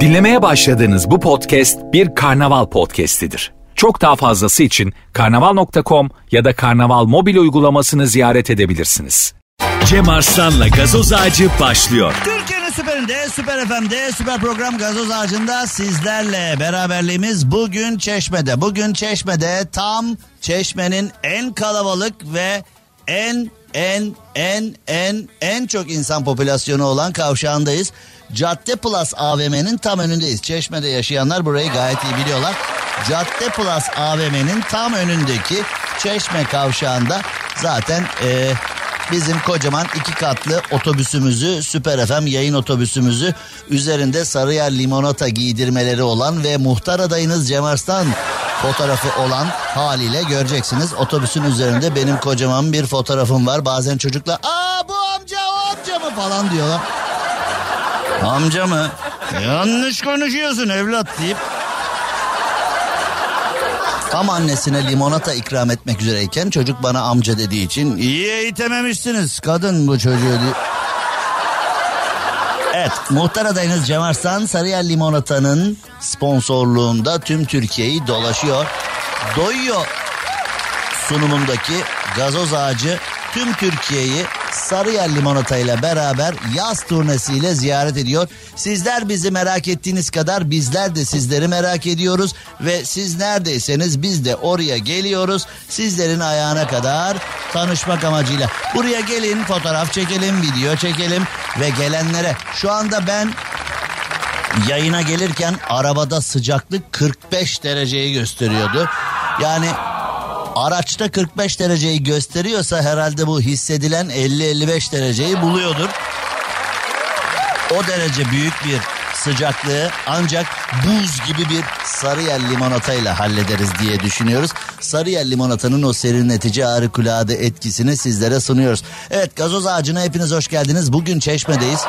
Dinlemeye başladığınız bu podcast bir karnaval podcastidir. Çok daha fazlası için karnaval.com ya da karnaval mobil uygulamasını ziyaret edebilirsiniz. Cem Arslan'la gazoz ağacı başlıyor. Türkiye'nin süperinde, süper FM'de, süper program Gazoz Ağacı'nda sizlerle beraberliğimiz bugün Çeşme'de. Bugün Çeşme'de tam Çeşme'nin en kalabalık ve en en en en en çok insan popülasyonu olan kavşağındayız. Cadde Plus AVM'nin tam önündeyiz. Çeşme'de yaşayanlar burayı gayet iyi biliyorlar. Cadde Plus AVM'nin tam önündeki Çeşme kavşağında zaten e, bizim kocaman iki katlı otobüsümüzü Süper FM yayın otobüsümüzü üzerinde Sarıyer limonata giydirmeleri olan ve muhtar adayınız Cem Arslan fotoğrafı olan haliyle göreceksiniz. Otobüsün üzerinde benim kocaman bir fotoğrafım var. Bazen çocuklar aa bu amca o amca mı falan diyorlar. Amca mı? Yanlış konuşuyorsun evlat deyip Tam annesine limonata ikram etmek üzereyken çocuk bana amca dediği için iyi eğitememişsiniz kadın bu çocuğu diye. Evet muhtar adayınız Cem Arslan Sarıyer Limonata'nın sponsorluğunda tüm Türkiye'yi dolaşıyor. Doyuyor sunumundaki gazoz ağacı tüm Türkiye'yi Sarıyer Limonata ile beraber yaz turnesiyle ziyaret ediyor. Sizler bizi merak ettiğiniz kadar bizler de sizleri merak ediyoruz ve siz neredeyseniz biz de oraya geliyoruz. Sizlerin ayağına kadar tanışmak amacıyla. Buraya gelin fotoğraf çekelim, video çekelim ve gelenlere şu anda ben yayına gelirken arabada sıcaklık 45 dereceyi gösteriyordu. Yani araçta 45 dereceyi gösteriyorsa herhalde bu hissedilen 50-55 dereceyi buluyordur. O derece büyük bir sıcaklığı ancak buz gibi bir Sarıyer limonatayla hallederiz diye düşünüyoruz. Sarıyer limonatanın o serinletici harikulade etkisini sizlere sunuyoruz. Evet gazoz ağacına hepiniz hoş geldiniz. Bugün Çeşme'deyiz.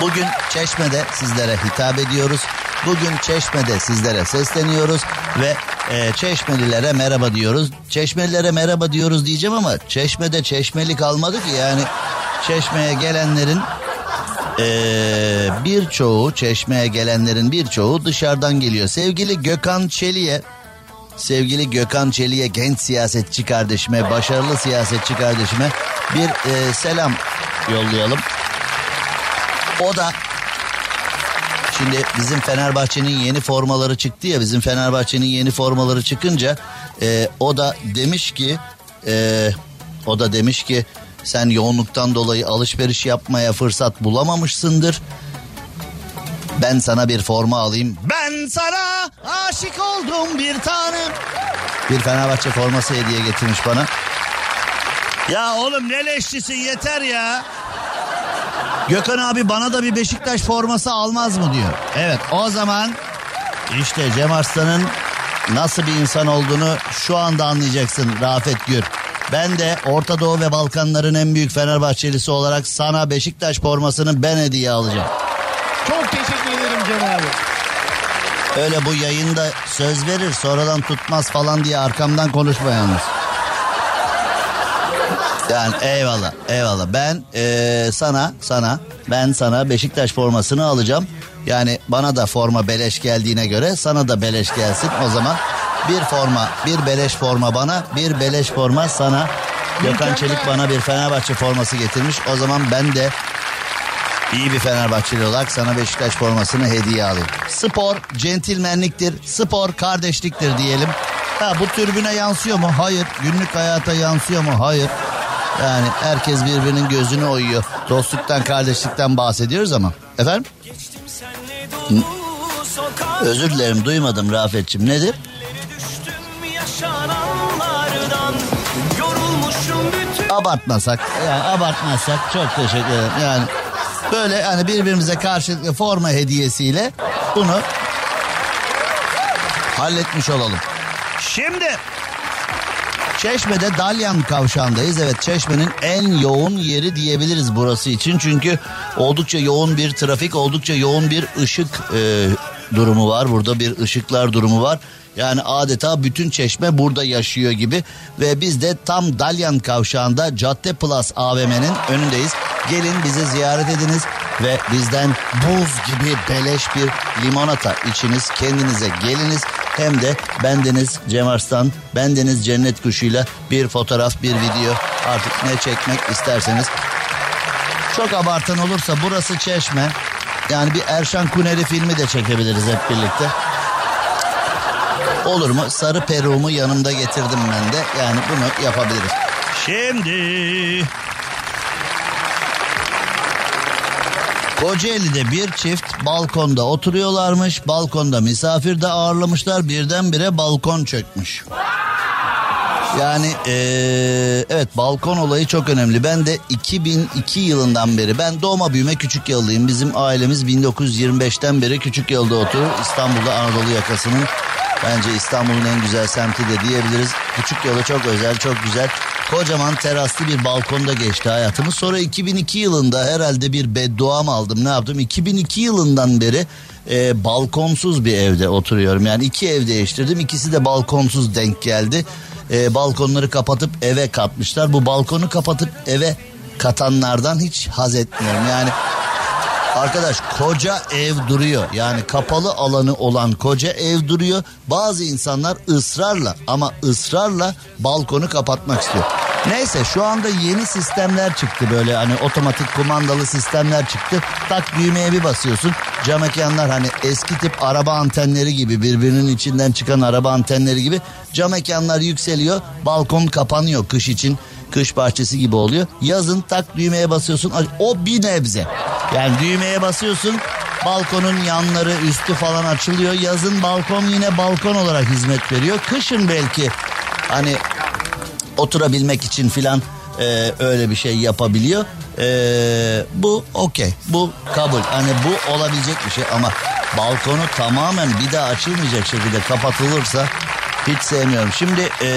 Bugün Çeşme'de sizlere hitap ediyoruz. Bugün Çeşme'de sizlere sesleniyoruz ve e, Çeşmelilere merhaba diyoruz. Çeşmelilere merhaba diyoruz diyeceğim ama Çeşme'de Çeşmeli kalmadı ki yani Çeşme'ye gelenlerin e, birçoğu Çeşme'ye gelenlerin birçoğu dışarıdan geliyor. Sevgili Gökhan Çeli'ye sevgili Gökhan Çeli'ye genç siyasetçi kardeşime, başarılı siyasetçi kardeşime bir e, selam yollayalım. O da Şimdi bizim Fenerbahçe'nin yeni formaları çıktı ya bizim Fenerbahçe'nin yeni formaları çıkınca e, o da demiş ki e, o da demiş ki sen yoğunluktan dolayı alışveriş yapmaya fırsat bulamamışsındır. Ben sana bir forma alayım. Ben sana aşık oldum bir tanem. Bir Fenerbahçe forması hediye getirmiş bana. Ya oğlum ne leşçisin yeter ya. Gökhan abi bana da bir Beşiktaş forması almaz mı diyor. Evet o zaman işte Cem Arslan'ın nasıl bir insan olduğunu şu anda anlayacaksın Rafet Gür. Ben de Orta Doğu ve Balkanların en büyük Fenerbahçelisi olarak sana Beşiktaş formasını ben hediye alacağım. Çok teşekkür ederim Cem abi. Öyle bu yayında söz verir sonradan tutmaz falan diye arkamdan konuşma yalnız. Yani eyvallah eyvallah ben ee, sana sana ben sana Beşiktaş formasını alacağım. Yani bana da forma beleş geldiğine göre sana da beleş gelsin o zaman. Bir forma bir beleş forma bana bir beleş forma sana. Gökhan Çelik bana bir Fenerbahçe forması getirmiş. O zaman ben de iyi bir Fenerbahçeli olarak sana Beşiktaş formasını hediye alayım. Spor centilmenliktir, spor kardeşliktir diyelim. Ha bu türbüne yansıyor mu? Hayır. Günlük hayata yansıyor mu? Hayır. Yani herkes birbirinin gözünü oyuyor. Dostluktan, kardeşlikten bahsediyoruz ama. Efendim? Özür dilerim duymadım Rafet'ciğim. Nedir? Abartmasak, yani abartmazsak çok teşekkür ederim. Yani böyle hani birbirimize karşılıklı forma hediyesiyle bunu halletmiş olalım. Şimdi Çeşme'de Dalyan kavşağındayız. Evet Çeşme'nin en yoğun yeri diyebiliriz burası için. Çünkü oldukça yoğun bir trafik, oldukça yoğun bir ışık e, durumu var. Burada bir ışıklar durumu var. Yani adeta bütün çeşme burada yaşıyor gibi. Ve biz de tam Dalyan kavşağında Cadde Plus AVM'nin önündeyiz. Gelin bizi ziyaret ediniz. ve bizden buz gibi beleş bir limonata içiniz. Kendinize geliniz. Hem de bendeniz Cem Arslan, bendeniz Cennet Kuşu'yla bir fotoğraf, bir video artık ne çekmek isterseniz. Çok abartan olursa burası Çeşme. Yani bir Erşan Kuneri filmi de çekebiliriz hep birlikte. Olur mu? Sarı peruğumu yanımda getirdim ben de. Yani bunu yapabiliriz. Şimdi Kocaeli'de bir çift balkonda oturuyorlarmış. Balkonda misafir de ağırlamışlar. Birdenbire balkon çökmüş. Yani ee, evet balkon olayı çok önemli. Ben de 2002 yılından beri ben doğma büyüme küçük yıldayım. Bizim ailemiz 1925'ten beri küçük yılda oturur. İstanbul'da Anadolu yakasının bence İstanbul'un en güzel semti de diyebiliriz. Küçük yolu çok özel, çok güzel. Kocaman teraslı bir balkonda geçti hayatımız. Sonra 2002 yılında herhalde bir beddua mı aldım ne yaptım? 2002 yılından beri e, balkonsuz bir evde oturuyorum. Yani iki ev değiştirdim. İkisi de balkonsuz denk geldi. E, balkonları kapatıp eve katmışlar. Bu balkonu kapatıp eve katanlardan hiç haz etmiyorum. Yani Arkadaş koca ev duruyor. Yani kapalı alanı olan koca ev duruyor. Bazı insanlar ısrarla ama ısrarla balkonu kapatmak istiyor. Neyse şu anda yeni sistemler çıktı böyle hani otomatik kumandalı sistemler çıktı. Tak düğmeye bir basıyorsun. Cam mekanlar hani eski tip araba antenleri gibi birbirinin içinden çıkan araba antenleri gibi cam mekanlar yükseliyor. Balkon kapanıyor kış için kış bahçesi gibi oluyor. Yazın tak düğmeye basıyorsun o bir nebze. Yani düğmeye basıyorsun balkonun yanları üstü falan açılıyor. Yazın balkon yine balkon olarak hizmet veriyor. Kışın belki hani oturabilmek için filan e, öyle bir şey yapabiliyor. E, bu okey bu kabul hani bu olabilecek bir şey ama balkonu tamamen bir daha açılmayacak şekilde kapatılırsa hiç sevmiyorum. Şimdi e,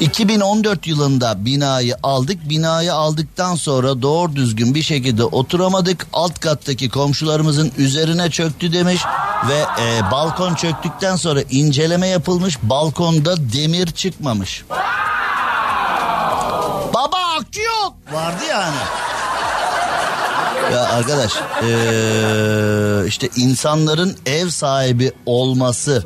2014 yılında binayı aldık. Binayı aldıktan sonra doğru düzgün bir şekilde oturamadık. Alt kattaki komşularımızın üzerine çöktü demiş ve e, balkon çöktükten sonra inceleme yapılmış. Balkonda demir çıkmamış. Baba akü yok. Vardı yani. Ya arkadaş ee, işte insanların ev sahibi olması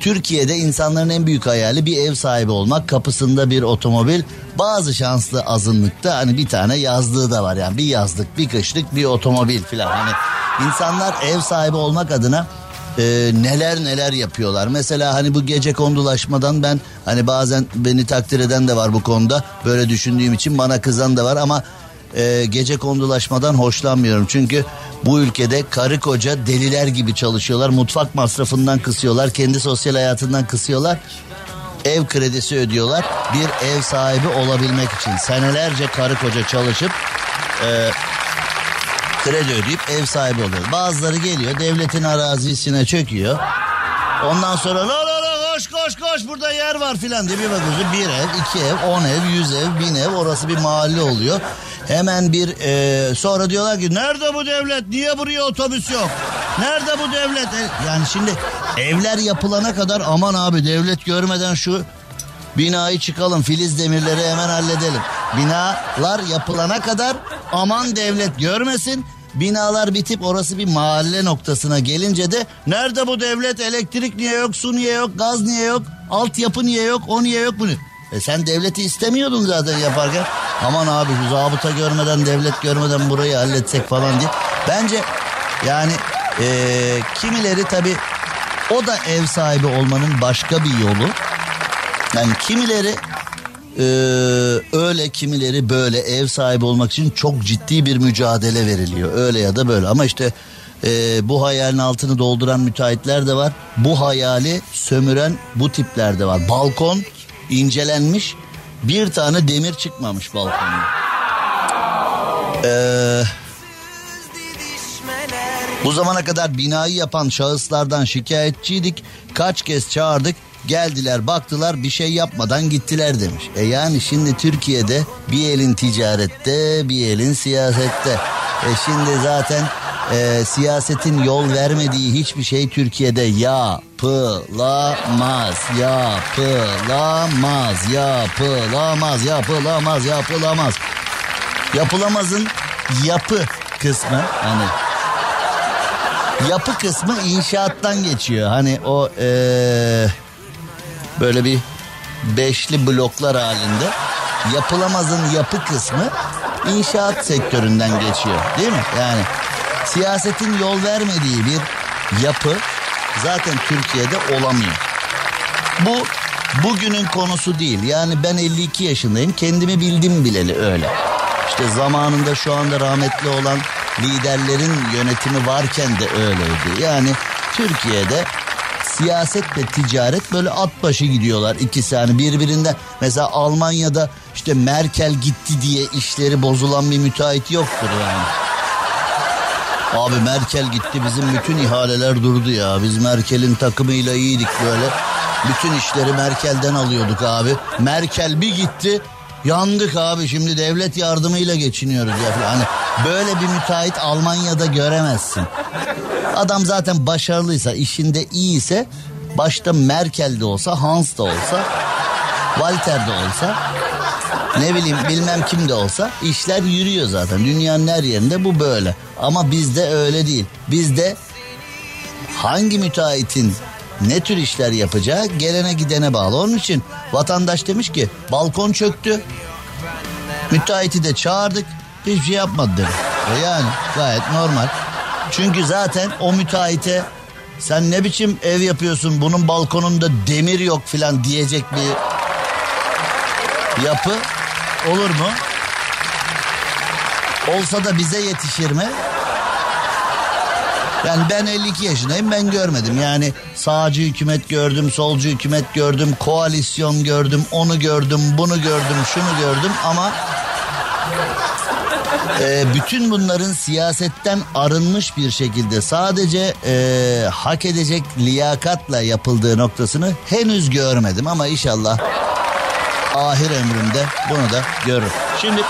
Türkiye'de insanların en büyük hayali bir ev sahibi olmak. Kapısında bir otomobil. Bazı şanslı azınlıkta hani bir tane yazlığı da var yani bir yazlık, bir kışlık, bir otomobil falan. Hani insanlar ev sahibi olmak adına e, neler neler yapıyorlar. Mesela hani bu gece kondulaşmadan ben hani bazen beni takdir eden de var bu konuda. Böyle düşündüğüm için bana kızan da var ama e, gece kondulaşmadan hoşlanmıyorum. Çünkü bu ülkede karı koca deliler gibi çalışıyorlar. Mutfak masrafından kısıyorlar. Kendi sosyal hayatından kısıyorlar. Ev kredisi ödüyorlar. Bir ev sahibi olabilmek için senelerce karı koca çalışıp e, kredi ödeyip ev sahibi oluyor. Bazıları geliyor devletin arazisine çöküyor. Ondan sonra la la la koş koş koş burada yer var filan diye bir bakıyorsun bir ev, iki ev, on ev, yüz ev, bin ev orası bir mahalle oluyor. Hemen bir e, sonra diyorlar ki nerede bu devlet? Niye buraya otobüs yok? Nerede bu devlet? E, yani şimdi evler yapılana kadar aman abi devlet görmeden şu binayı çıkalım filiz demirleri hemen halledelim. Binalar yapılana kadar aman devlet görmesin. Binalar bitip orası bir mahalle noktasına gelince de nerede bu devlet elektrik niye yok su niye yok gaz niye yok altyapı niye yok o niye yok bunu. E sen devleti istemiyordun zaten yaparken. Aman abi zabıta görmeden devlet görmeden burayı halletsek falan diye. Bence yani e, kimileri tabi o da ev sahibi olmanın başka bir yolu. Yani kimileri ee, öyle kimileri böyle ev sahibi olmak için çok ciddi bir mücadele veriliyor. Öyle ya da böyle ama işte e, bu hayalin altını dolduran müteahhitler de var. Bu hayali sömüren bu tipler de var. Balkon incelenmiş bir tane demir çıkmamış balkonda. Ee, bu zamana kadar binayı yapan şahıslardan şikayetçiydik. Kaç kez çağırdık. Geldiler baktılar bir şey yapmadan gittiler demiş. E yani şimdi Türkiye'de bir elin ticarette bir elin siyasette. E şimdi zaten e, siyasetin yol vermediği hiçbir şey Türkiye'de yapılamaz, yapılamaz, yapılamaz, yapılamaz, yapılamaz. Yapılamazın yapı kısmı hani yapı kısmı inşaattan geçiyor. Hani o ee, böyle bir beşli bloklar halinde yapılamazın yapı kısmı inşaat sektöründen geçiyor değil mi? Yani siyasetin yol vermediği bir yapı zaten Türkiye'de olamıyor. Bu bugünün konusu değil. Yani ben 52 yaşındayım. Kendimi bildim bileli öyle. İşte zamanında şu anda rahmetli olan liderlerin yönetimi varken de öyleydi. Yani Türkiye'de siyaset ve ticaret böyle at başı gidiyorlar ikisi hani birbirinden. Mesela Almanya'da işte Merkel gitti diye işleri bozulan bir müteahhit yoktur yani. Abi Merkel gitti bizim bütün ihaleler durdu ya. Biz Merkel'in takımıyla iyiydik böyle. Bütün işleri Merkel'den alıyorduk abi. Merkel bir gitti yandık abi şimdi devlet yardımıyla geçiniyoruz ya. Hani böyle bir müteahhit Almanya'da göremezsin. Adam zaten başarılıysa işinde iyiyse başta Merkel de olsa Hans da olsa Walter de olsa ne bileyim bilmem kim de olsa işler yürüyor zaten. Dünyanın her yerinde bu böyle. Ama bizde öyle değil. Bizde hangi müteahhitin ne tür işler yapacağı gelene gidene bağlı. Onun için vatandaş demiş ki balkon çöktü. Müteahhiti de çağırdık. Hiçbir şey yapmadı dedi. E yani gayet normal. Çünkü zaten o müteahhite sen ne biçim ev yapıyorsun bunun balkonunda demir yok filan diyecek bir yapı olur mu? Olsa da bize yetişir mi? Yani ben 52 yaşındayım ben görmedim. Yani sağcı hükümet gördüm, solcu hükümet gördüm, koalisyon gördüm, onu gördüm, bunu gördüm, şunu gördüm ama e, bütün bunların siyasetten arınmış bir şekilde sadece e, hak edecek liyakatla yapıldığı noktasını henüz görmedim ama inşallah ahir ömrümde bunu da görür. Şimdi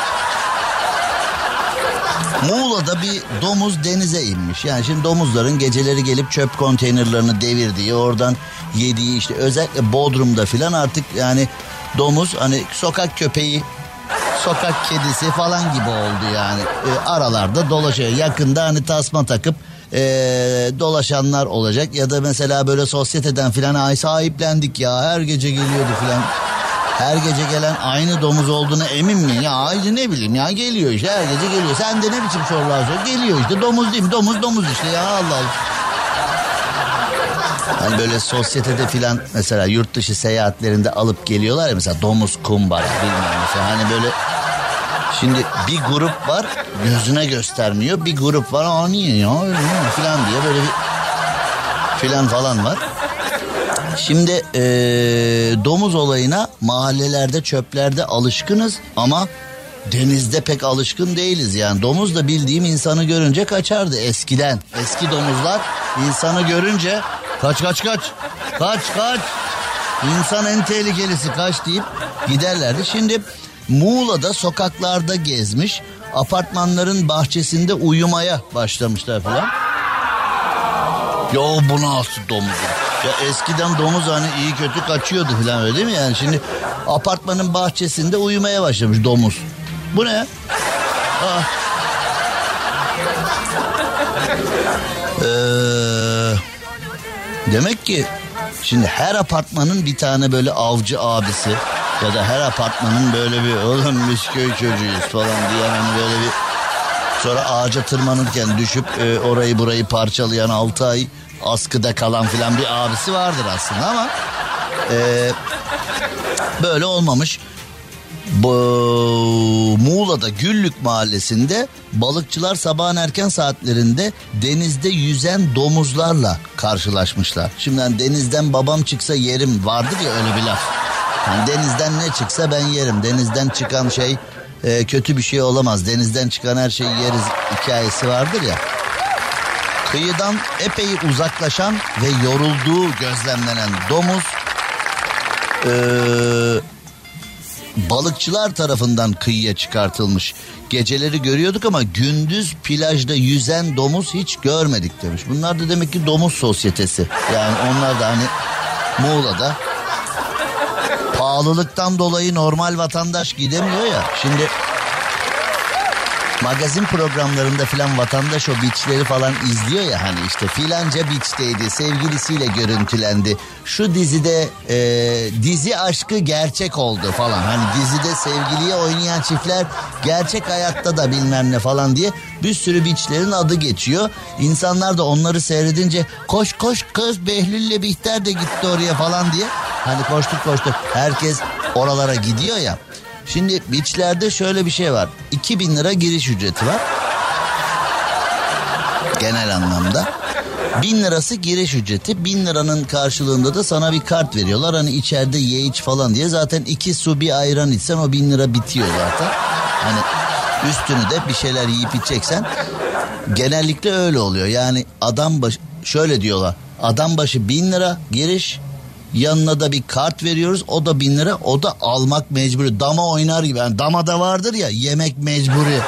Muğla'da bir domuz denize inmiş. Yani şimdi domuzların geceleri gelip çöp konteynerlarını devirdiği, oradan yediği işte özellikle Bodrum'da filan artık yani domuz hani sokak köpeği, sokak kedisi falan gibi oldu yani. E, aralarda dolaşıyor. Yakında hani tasma takıp e, dolaşanlar olacak ya da mesela böyle sosyeteden filan ay sahiplendik ya her gece geliyordu filan her gece gelen aynı domuz olduğuna emin mi? Ya aynı ne bileyim ya geliyor işte her gece geliyor. Sen de ne biçim sorular sor? Geliyor işte domuz değil mi? Domuz domuz işte ya Allah Allah. Hani böyle sosyetede filan mesela yurt dışı seyahatlerinde alıp geliyorlar ya mesela domuz kumbara bilmem mesela hani böyle Şimdi bir grup var gözüne göstermiyor bir grup var aa ya öyle filan diye böyle bir filan falan var. Şimdi ee, domuz olayına mahallelerde çöplerde alışkınız ama denizde pek alışkın değiliz. Yani domuz da bildiğim insanı görünce kaçardı eskiden. Eski domuzlar insanı görünce kaç kaç kaç kaç kaç insan en tehlikelisi kaç deyip giderlerdi. Şimdi Muğla'da sokaklarda gezmiş apartmanların bahçesinde uyumaya başlamışlar falan. Ya bu nasıl domuz? Ya eskiden domuz hani iyi kötü kaçıyordu falan öyle değil mi yani? Şimdi apartmanın bahçesinde uyumaya başlamış domuz. Bu ne? Aa. Ee, demek ki şimdi her apartmanın bir tane böyle avcı abisi ya da her apartmanın böyle bir oğlum biz köy çocuğuyuz falan diyen hani böyle bir sonra ağaca tırmanırken düşüp e, orayı burayı parçalayan 6 ay askıda kalan filan bir abisi vardır aslında ama e, böyle olmamış. Bu Muğla'da Güllük mahallesinde balıkçılar sabahın erken saatlerinde denizde yüzen domuzlarla karşılaşmışlar. Şimdi denizden babam çıksa yerim vardır ya öyle bir laf. Yani denizden ne çıksa ben yerim. Denizden çıkan şey e, kötü bir şey olamaz. Denizden çıkan her şeyi yeriz hikayesi vardır ya. Kıyıdan epey uzaklaşan ve yorulduğu gözlemlenen domuz e, balıkçılar tarafından kıyıya çıkartılmış. Geceleri görüyorduk ama gündüz plajda yüzen domuz hiç görmedik demiş. Bunlar da demek ki domuz sosyetesi. Yani onlar da hani Muğla'da pahalılıktan dolayı normal vatandaş gidemiyor ya. Şimdi magazin programlarında filan vatandaş o beachleri falan izliyor ya hani işte filanca beachteydi sevgilisiyle görüntülendi. Şu dizide e, dizi aşkı gerçek oldu falan hani dizide sevgiliye oynayan çiftler gerçek hayatta da bilmem ne falan diye bir sürü beachlerin adı geçiyor. İnsanlar da onları seyredince koş koş kız Behlül'le Bihter de gitti oraya falan diye hani koştuk koştuk herkes oralara gidiyor ya. Şimdi beachlerde şöyle bir şey var. 2000 lira giriş ücreti var. Genel anlamda. 1000 lirası giriş ücreti. 1000 liranın karşılığında da sana bir kart veriyorlar. Hani içeride ye iç falan diye. Zaten iki su bir ayran içsen o 1000 lira bitiyor zaten. Hani üstünü de bir şeyler yiyip içeceksen. Genellikle öyle oluyor. Yani adam başı şöyle diyorlar. Adam başı 1000 lira giriş Yanına da bir kart veriyoruz. O da bin lira. O da almak mecburi. Dama oynar gibi. Yani dama da vardır ya yemek mecburi.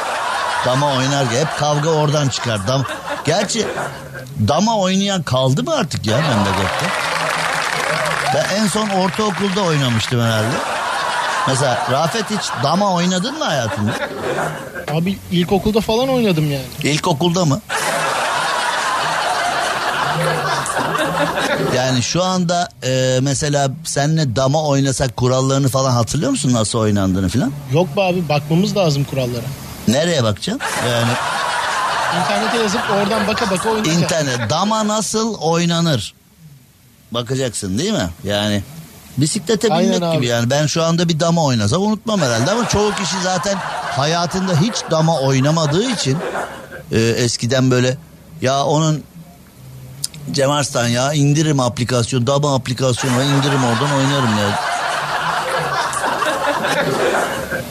Dama oynar gibi. Hep kavga oradan çıkar. Dam Gerçi dama oynayan kaldı mı artık ya memlekette? Ben en son ortaokulda oynamıştım herhalde. Mesela Rafet hiç dama oynadın mı hayatında? Abi ilkokulda falan oynadım yani. İlkokulda mı? Yani şu anda e, mesela senle dama oynasak kurallarını falan hatırlıyor musun nasıl oynandığını falan? Yok be abi bakmamız lazım kurallara. Nereye bakacaksın? Yani İnternete yazıp oradan baka baka oynayacağız. internet dama nasıl oynanır? Bakacaksın değil mi? Yani bisiklete Aynen binmek abi. gibi yani ben şu anda bir dama oynasam unutmam herhalde ama çoğu kişi zaten hayatında hiç dama oynamadığı için e, eskiden böyle ya onun Cem Arslan ya indiririm aplikasyon dama aplikasyonu indiririm oradan oynarım ya.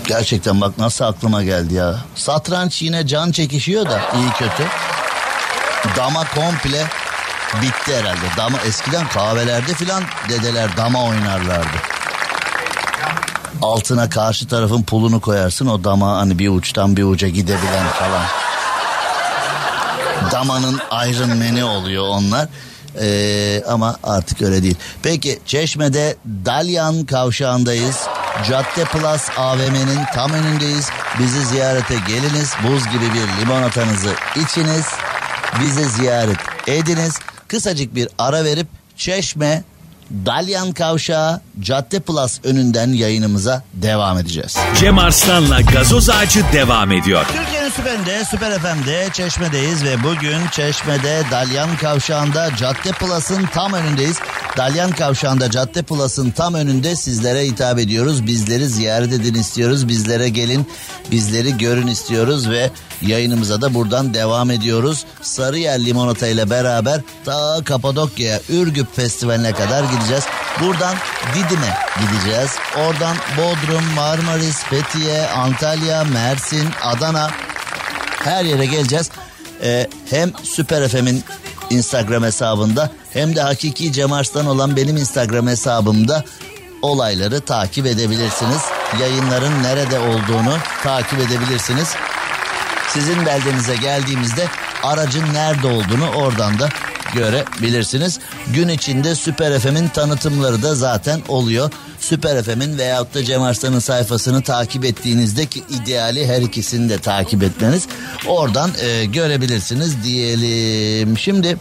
Gerçekten bak nasıl aklıma geldi ya. Satranç yine can çekişiyor da iyi kötü. Dama komple bitti herhalde. Dama eskiden kahvelerde filan dedeler dama oynarlardı. Altına karşı tarafın pulunu koyarsın o dama hani bir uçtan bir uca gidebilen falan. Damanın Iron Man'i oluyor onlar. Ee, ama artık öyle değil. Peki Çeşme'de Dalyan kavşağındayız. Cadde Plus AVM'nin tam önündeyiz. Bizi ziyarete geliniz. Buz gibi bir limonatanızı içiniz. Bizi ziyaret ediniz. Kısacık bir ara verip Çeşme Dalyan Kavşağı Cadde Plus önünden yayınımıza devam edeceğiz. Cem Arslan'la gazoz ağacı devam ediyor. Türkiye'nin süperinde, Süper FM'de Çeşme'deyiz ve bugün Çeşme'de Dalyan Kavşağı'nda Cadde Plus'ın tam önündeyiz. Dalyan Kavşağı'nda Cadde Plus'ın tam önünde sizlere hitap ediyoruz. Bizleri ziyaret edin istiyoruz. Bizlere gelin, bizleri görün istiyoruz ve yayınımıza da buradan devam ediyoruz. Sarıyer Limonata ile beraber ta Kapadokya'ya Ürgüp Festivali'ne kadar gideceğiz. Buradan Didim'e gideceğiz. Oradan Bodrum, Marmaris, Fethiye, Antalya, Mersin, Adana her yere geleceğiz. Ee, hem Süper FM'in Instagram hesabında hem de Hakiki Cem Arslan olan benim Instagram hesabımda olayları takip edebilirsiniz. Yayınların nerede olduğunu takip edebilirsiniz. Sizin beldenize geldiğimizde aracın nerede olduğunu oradan da görebilirsiniz. Gün içinde Süper FM'in tanıtımları da zaten oluyor. Süper FM'in veyahut da Cem Arslan'ın sayfasını takip ettiğinizde ki ideali her ikisini de takip etmeniz. Oradan e, görebilirsiniz diyelim. Şimdi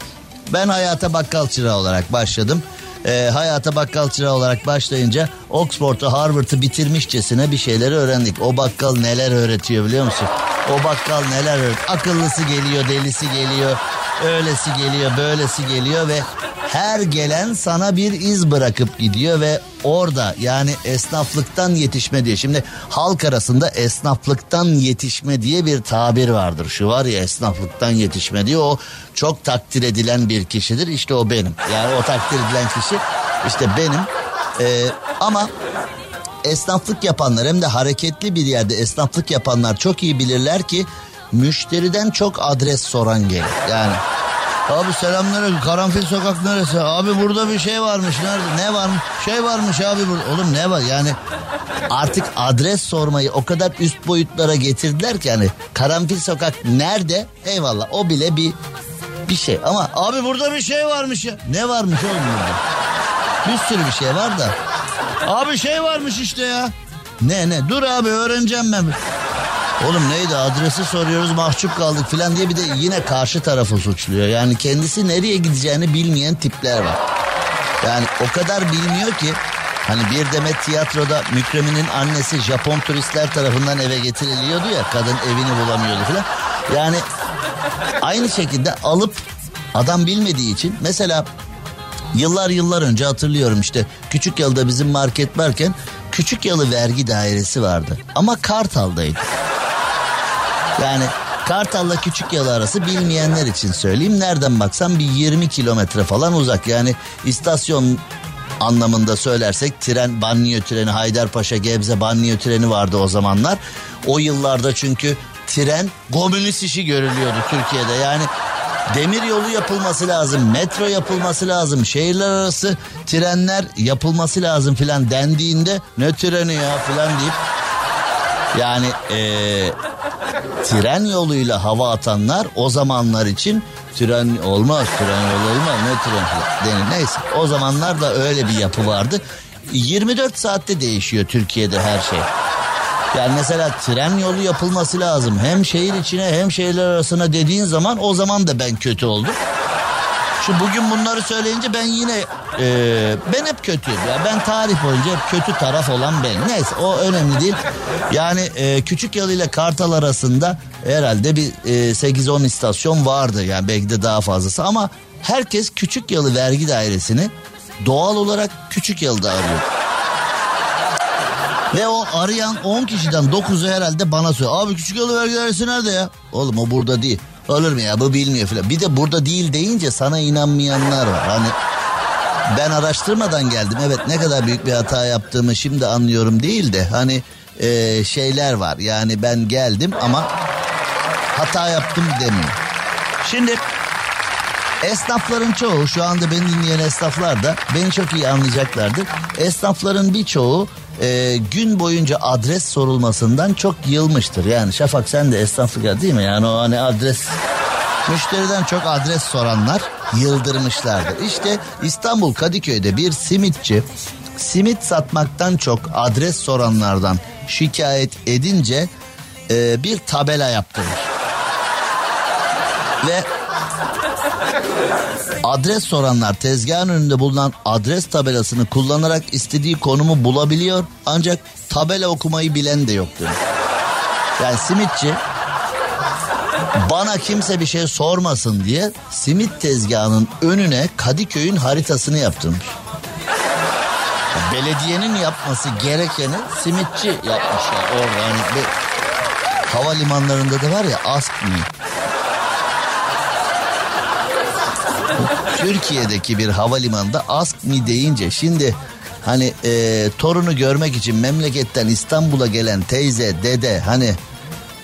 ben hayata bakkal çırağı olarak başladım. E, hayata bakkal çırağı olarak başlayınca Oxford'u Harvard'ı bitirmişçesine bir şeyleri öğrendik. O bakkal neler öğretiyor biliyor musun? O bakkal neler öğretiyor? Akıllısı geliyor, delisi geliyor, öylesi geliyor, böylesi geliyor ve her gelen sana bir iz bırakıp gidiyor ve orada yani esnaflıktan yetişme diye. Şimdi halk arasında esnaflıktan yetişme diye bir tabir vardır. Şu var ya esnaflıktan yetişme diye o çok takdir edilen bir kişidir. İşte o benim. Yani o takdir edilen kişi işte benim. Ee, ama esnaflık yapanlar hem de hareketli bir yerde esnaflık yapanlar çok iyi bilirler ki müşteriden çok adres soran gelir. Yani Abi selamünaleyküm. Karanfil sokak neresi? Abi burada bir şey varmış. Nerede? Ne var? Şey varmış abi burada. Oğlum ne var? Yani artık adres sormayı o kadar üst boyutlara getirdiler ki hani karanfil sokak nerede? Eyvallah o bile bir bir şey. Ama abi burada bir şey varmış ya. Ne varmış oğlum burada? Bir sürü bir şey var da. Abi şey varmış işte ya. Ne ne? Dur abi öğreneceğim ben. Oğlum neydi adresi soruyoruz mahcup kaldık filan diye bir de yine karşı tarafı suçluyor. Yani kendisi nereye gideceğini bilmeyen tipler var. Yani o kadar bilmiyor ki hani bir demet tiyatroda Mükremin'in annesi Japon turistler tarafından eve getiriliyordu ya kadın evini bulamıyordu filan. Yani aynı şekilde alıp adam bilmediği için mesela yıllar yıllar önce hatırlıyorum işte küçük yılda bizim market varken küçük yalı vergi dairesi vardı ama Kartal'daydı. Yani Kartal'la Küçük Yalı arası bilmeyenler için söyleyeyim. Nereden baksan bir 20 kilometre falan uzak. Yani istasyon anlamında söylersek tren, banliyö treni, Haydarpaşa, Gebze banliyö treni vardı o zamanlar. O yıllarda çünkü tren komünist işi görülüyordu Türkiye'de. Yani demir yolu yapılması lazım, metro yapılması lazım, şehirler arası trenler yapılması lazım filan dendiğinde ne treni ya filan deyip yani ee, tren yoluyla hava atanlar o zamanlar için tren olmaz, tren yolu olmaz, ne tren denir. Neyse o zamanlar da öyle bir yapı vardı. 24 saatte değişiyor Türkiye'de her şey. Yani mesela tren yolu yapılması lazım. Hem şehir içine hem şehirler arasına dediğin zaman o zaman da ben kötü oldum. Şu bugün bunları söyleyince ben yine e, ben hep kötüyüm ya. Ben tarih boyunca hep kötü taraf olan ben. Neyse o önemli değil. Yani e, Küçük Yalı ile Kartal arasında herhalde bir e, 8-10 istasyon vardı. Yani belki de daha fazlası ama herkes Küçük Yalı vergi dairesini doğal olarak Küçük Yalı'da arıyor. Ve o arayan 10 kişiden 9'u herhalde bana söylüyor. Abi Küçük Yalı vergi dairesi nerede ya? Oğlum o burada değil. Olur mu ya bu bilmiyor falan. Bir de burada değil deyince sana inanmayanlar var. Hani ben araştırmadan geldim. Evet ne kadar büyük bir hata yaptığımı şimdi anlıyorum değil de hani e, şeyler var. Yani ben geldim ama hata yaptım demiyor. Şimdi esnafların çoğu şu anda beni dinleyen esnaflar da beni çok iyi anlayacaklardır. Esnafların birçoğu e, gün boyunca adres sorulmasından çok yılmıştır. Yani Şafak sen de esnaflık ya değil mi? Yani o hani adres müşteriden çok adres soranlar yıldırmışlardır. İşte İstanbul Kadıköy'de bir simitçi simit satmaktan çok adres soranlardan şikayet edince e, bir tabela yaptırmış. Ve Adres soranlar tezgahın önünde bulunan adres tabelasını kullanarak istediği konumu bulabiliyor. Ancak tabela okumayı bilen de yoktur. Yani simitçi bana kimse bir şey sormasın diye simit tezgahının önüne Kadıköy'ün haritasını yaptırmış. Belediyenin yapması gerekeni simitçi yapmışlar orada. Yani bir havalimanlarında da var ya ask me. Türkiye'deki bir havalimanında ask mi deyince şimdi hani e, torunu görmek için memleketten İstanbul'a gelen teyze, dede hani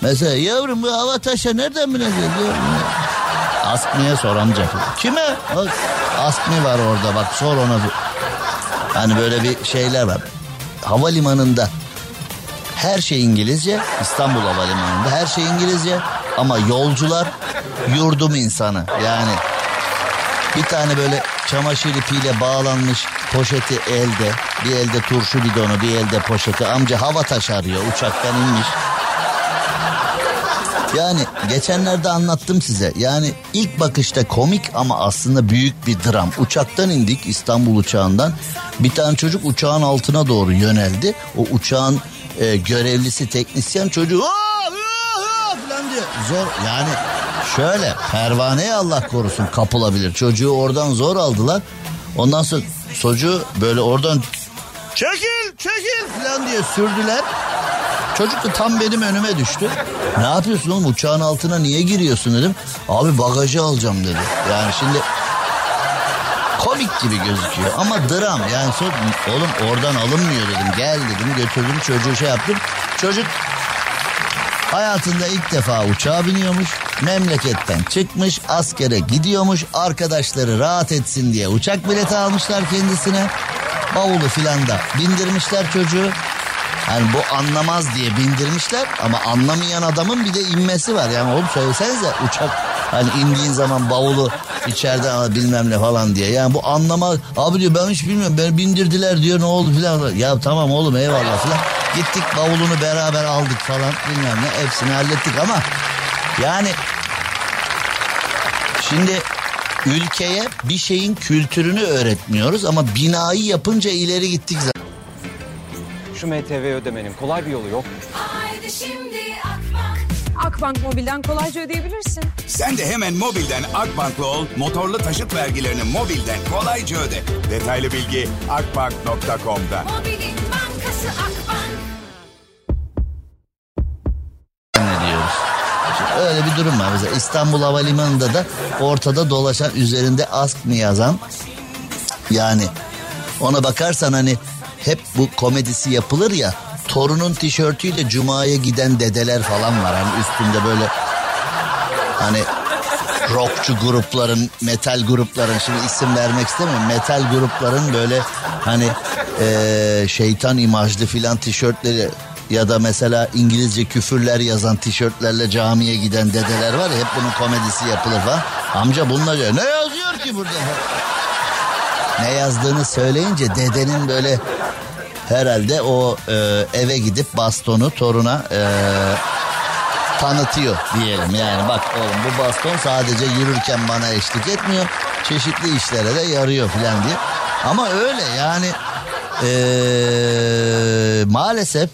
mesela yavrum bu hava taşa nereden bineceğiz? Ask me'ye sor amca. Kime? Ask me var orada bak sor ona. Hani böyle bir şeyler var. Havalimanında her şey İngilizce. İstanbul Havalimanı'nda her şey İngilizce. Ama yolcular yurdum insanı. Yani bir tane böyle çamaşır ipiyle bağlanmış poşeti elde. Bir elde turşu bidonu, bir elde poşeti. Amca hava taş arıyor, uçaktan inmiş. Yani geçenlerde anlattım size. Yani ilk bakışta komik ama aslında büyük bir dram. Uçaktan indik İstanbul uçağından. Bir tane çocuk uçağın altına doğru yöneldi. O uçağın e, görevlisi teknisyen çocuğu falan diyor. Zor yani şöyle pervaneye Allah korusun kapılabilir. Çocuğu oradan zor aldılar. Ondan sonra çocuğu böyle oradan çekil çekil falan diye sürdüler. Çocuk da tam benim önüme düştü. Ne yapıyorsun oğlum uçağın altına niye giriyorsun dedim. Abi bagajı alacağım dedi. Yani şimdi komik gibi gözüküyor ama dram yani oğlum oradan alınmıyor dedim. Gel dedim götürdüm çocuğu şey yaptım. Çocuk hayatında ilk defa uçağa biniyormuş. Memleketten çıkmış askere gidiyormuş. Arkadaşları rahat etsin diye uçak bileti almışlar kendisine. Bavulu filan da bindirmişler çocuğu. Hani bu anlamaz diye bindirmişler ama anlamayan adamın bir de inmesi var. Yani oğlum söylesenize uçak hani indiğin zaman bavulu içeriden al bilmem ne falan diye. Yani bu anlama abi diyor ben hiç bilmiyorum beni bindirdiler diyor ne oldu filan. Ya tamam oğlum eyvallah filan. Gittik bavulunu beraber aldık falan bilmem ne hepsini hallettik ama yani şimdi ülkeye bir şeyin kültürünü öğretmiyoruz ama binayı yapınca ileri gittik zaten. Şu MTV ödemenin kolay bir yolu yok. Haydi şimdi Akbank. Akbank Mobil'den kolayca ödeyebilirsin. Sen de hemen mobilden Akbank'la ol, motorlu taşıt vergilerini mobilden kolayca öde. Detaylı bilgi akbank.com'da. Mobilin bankası Akbank. Durum var. Mesela İstanbul Havalimanı'nda da ortada dolaşan üzerinde ask mı yazan yani ona bakarsan hani hep bu komedisi yapılır ya torunun tişörtüyle cumaya giden dedeler falan var. Hani üstünde böyle hani rockçu grupların, metal grupların şimdi isim vermek istemiyorum. Metal grupların böyle hani eee, şeytan imajlı filan tişörtleri ya da mesela İngilizce küfürler yazan tişörtlerle camiye giden dedeler var ya hep bunun komedisi yapılır falan. Amca bunlar diyor, ne yazıyor ki burada? Ne yazdığını söyleyince dedenin böyle herhalde o e, eve gidip bastonu toruna e, tanıtıyor diyelim. Yani bak oğlum bu baston sadece yürürken bana eşlik etmiyor. Çeşitli işlere de yarıyor filan diye. Ama öyle yani eee, maalesef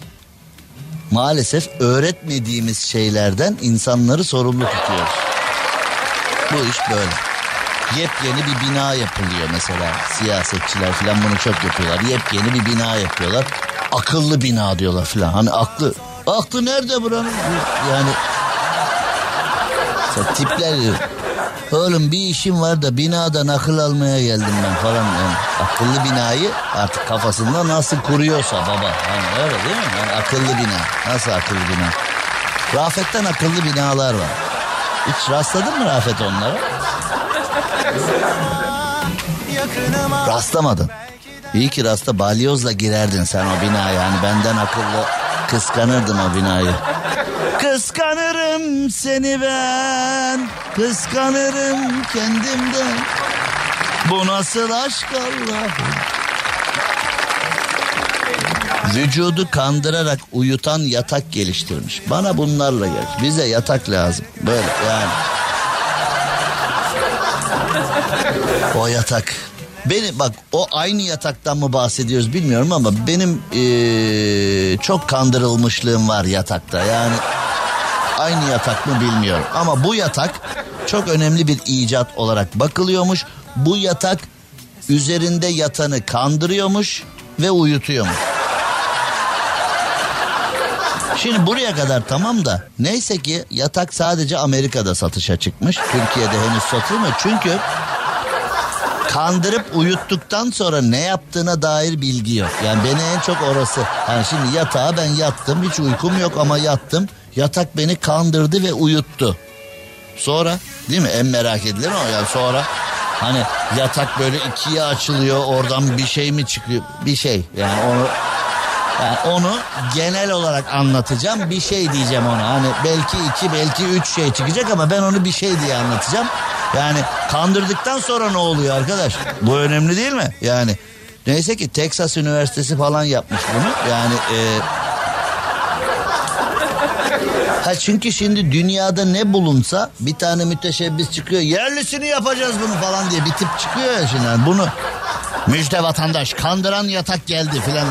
maalesef öğretmediğimiz şeylerden insanları sorumlu tutuyoruz. Bu iş böyle. Yepyeni bir bina yapılıyor mesela. Siyasetçiler falan bunu çok yapıyorlar. Yepyeni bir bina yapıyorlar. Akıllı bina diyorlar falan. Hani aklı aklı nerede buranın? Yani tipler. Oğlum bir işim var da binadan akıl almaya geldim ben falan. Yani akıllı binayı artık kafasında nasıl kuruyorsa baba. Hani öyle değil mi? Yani akıllı bina. Nasıl akıllı bina? Rafet'ten akıllı binalar var. Hiç rastladın mı Rafet onlara? Rastlamadın. İyi ki rasta balyozla girerdin sen o binaya. Yani benden akıllı kıskanırdın o binayı. Kıskanırım seni ben. Kıskanırım kendimden. Bu nasıl aşk Allah'ım? Vücudu kandırarak uyutan yatak geliştirmiş. Bana bunlarla gel. Bize yatak lazım. Böyle yani. O yatak. Beni bak o aynı yataktan mı bahsediyoruz bilmiyorum ama benim eee, çok kandırılmışlığım var yatakta. Yani aynı yatak mı bilmiyorum. Ama bu yatak çok önemli bir icat olarak bakılıyormuş. Bu yatak üzerinde yatanı kandırıyormuş ve uyutuyormuş. Şimdi buraya kadar tamam da neyse ki yatak sadece Amerika'da satışa çıkmış. Türkiye'de henüz satılmıyor. Çünkü kandırıp uyuttuktan sonra ne yaptığına dair bilgi yok. Yani beni en çok orası. Yani şimdi yatağa ben yattım hiç uykum yok ama yattım. Yatak beni kandırdı ve uyuttu. Sonra değil mi en merak edilen o yani sonra hani yatak böyle ikiye açılıyor oradan bir şey mi çıkıyor bir şey yani onu yani onu genel olarak anlatacağım bir şey diyeceğim ona hani belki iki belki üç şey çıkacak ama ben onu bir şey diye anlatacağım. Yani kandırdıktan sonra ne oluyor arkadaş? Bu önemli değil mi? Yani neyse ki Texas Üniversitesi falan yapmış bunu. Yani e, Ha çünkü şimdi dünyada ne bulunsa bir tane müteşebbis çıkıyor. Yerlisini yapacağız bunu falan diye bir tip çıkıyor ya şimdi. Yani bunu müjde vatandaş kandıran yatak geldi filan.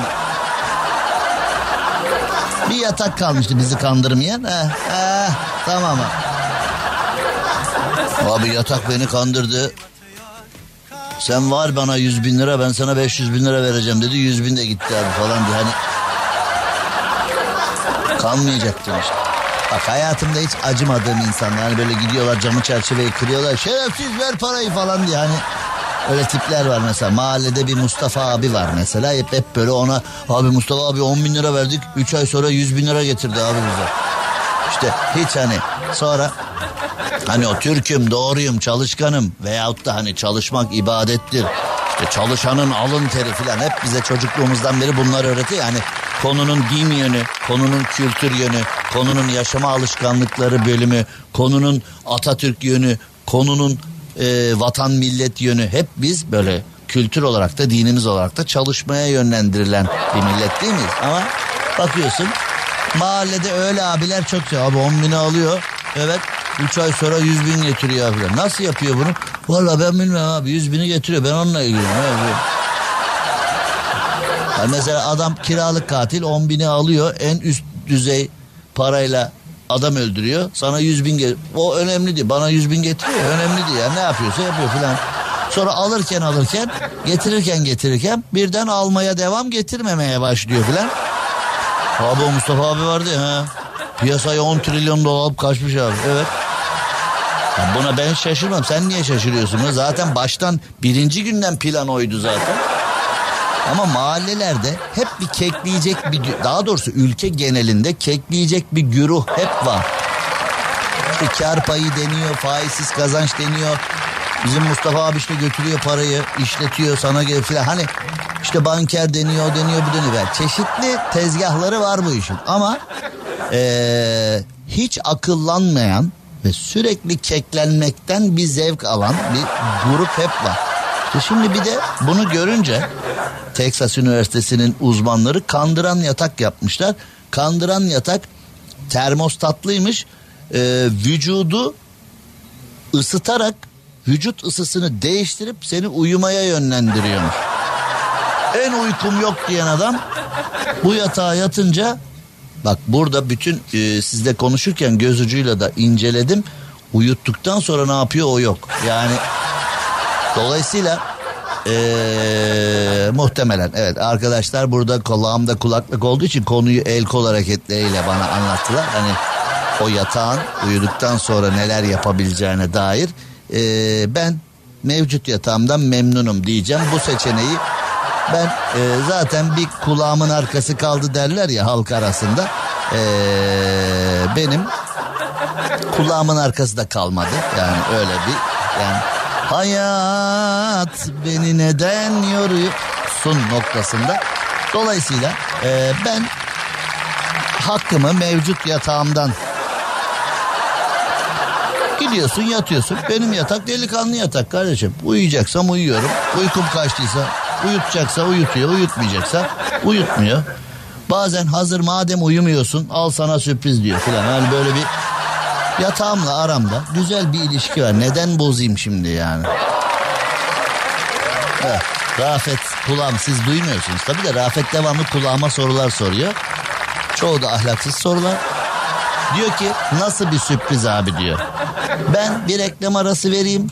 Bir yatak kalmıştı bizi kandırmayan. Eh, eh, tamam abi. yatak beni kandırdı. Sen var bana 100 bin lira ben sana 500 bin lira vereceğim dedi. 100 bin de gitti abi falan diye. Hani kalmayacaktım işte. Bak hayatımda hiç acımadığım insanlar hani böyle gidiyorlar camı çerçeveyi kırıyorlar. Şerefsiz ver parayı falan diye hani öyle tipler var mesela. Mahallede bir Mustafa abi var mesela. Hep, hep böyle ona abi Mustafa abi 10 bin lira verdik. 3 ay sonra 100 bin lira getirdi abi bize. İşte hiç hani sonra hani o Türk'üm doğruyum çalışkanım veyahut da hani çalışmak ibadettir. İşte çalışanın alın teri falan hep bize çocukluğumuzdan beri bunlar öğretiyor. Yani konunun din yönü, konunun kültür yönü, konunun yaşama alışkanlıkları bölümü, konunun Atatürk yönü, konunun e, vatan millet yönü hep biz böyle kültür olarak da dinimiz olarak da çalışmaya yönlendirilen bir millet değil miyiz? Ama bakıyorsun mahallede öyle abiler çok şey. Abi 10 bini alıyor. Evet 3 ay sonra 100 bin getiriyor abiler. Nasıl yapıyor bunu? Valla ben bilmiyorum abi 100 bini getiriyor. Ben onunla ilgileniyorum. Yani mesela adam kiralık katil 10 bini alıyor. En üst düzey parayla adam öldürüyor. Sana 100 bin get- O önemli değil. Bana 100 bin getiriyor. Önemli değil. Yani ne yapıyorsa yapıyor filan. Sonra alırken alırken getirirken getirirken birden almaya devam getirmemeye başlıyor filan. Abi o Mustafa abi vardı ya. Ha. Piyasaya 10 trilyon dolar alıp kaçmış abi. Evet. Ya buna ben şaşırmam. Sen niye şaşırıyorsun? Zaten baştan birinci günden plan oydu zaten. Ama mahallelerde hep bir kekleyecek bir daha doğrusu ülke genelinde kekleyecek bir güruh hep var. İşte kar payı deniyor, faizsiz kazanç deniyor. Bizim Mustafa abi işte götürüyor parayı, işletiyor sana gel filan. Hani işte banker deniyor, deniyor, bu deniyor. Çeşitli tezgahları var bu işin. Ama eee, hiç akıllanmayan ve sürekli keklenmekten bir zevk alan bir grup hep var. İşte şimdi bir de bunu görünce Texas Üniversitesi'nin uzmanları kandıran yatak yapmışlar. Kandıran yatak termostatlıymış. Ee, vücudu ısıtarak vücut ısısını değiştirip seni uyumaya yönlendiriyormuş. En uykum yok diyen adam bu yatağa yatınca bak burada bütün e, sizle konuşurken göz ucuyla da inceledim. Uyuttuktan sonra ne yapıyor o yok. Yani dolayısıyla ee, muhtemelen evet arkadaşlar burada kulağımda kulaklık olduğu için konuyu el kol hareketleriyle bana anlattılar. Hani o yatağın uyuduktan sonra neler yapabileceğine dair Ee, ben mevcut yatağımdan memnunum diyeceğim. Bu seçeneği ben e, zaten bir kulağımın arkası kaldı derler ya halk arasında. Ee, benim kulağımın arkası da kalmadı. Yani öyle bir yani hayat beni neden yoruyorsun noktasında. Dolayısıyla e, ben hakkımı mevcut yatağımdan gidiyorsun yatıyorsun. Benim yatak delikanlı yatak kardeşim. Uyuyacaksam uyuyorum. Uykum kaçtıysa uyutacaksa uyutuyor. Uyutmayacaksa uyutmuyor. Bazen hazır madem uyumuyorsun al sana sürpriz diyor filan. Yani böyle bir yatağımla aramda güzel bir ilişki var. Neden bozayım şimdi yani? Evet, Rafet kulağım siz duymuyorsunuz. Tabii de Rafet devamlı kulağıma sorular soruyor. Çoğu da ahlaksız sorular. Diyor ki nasıl bir sürpriz abi diyor. Ben bir reklam arası vereyim.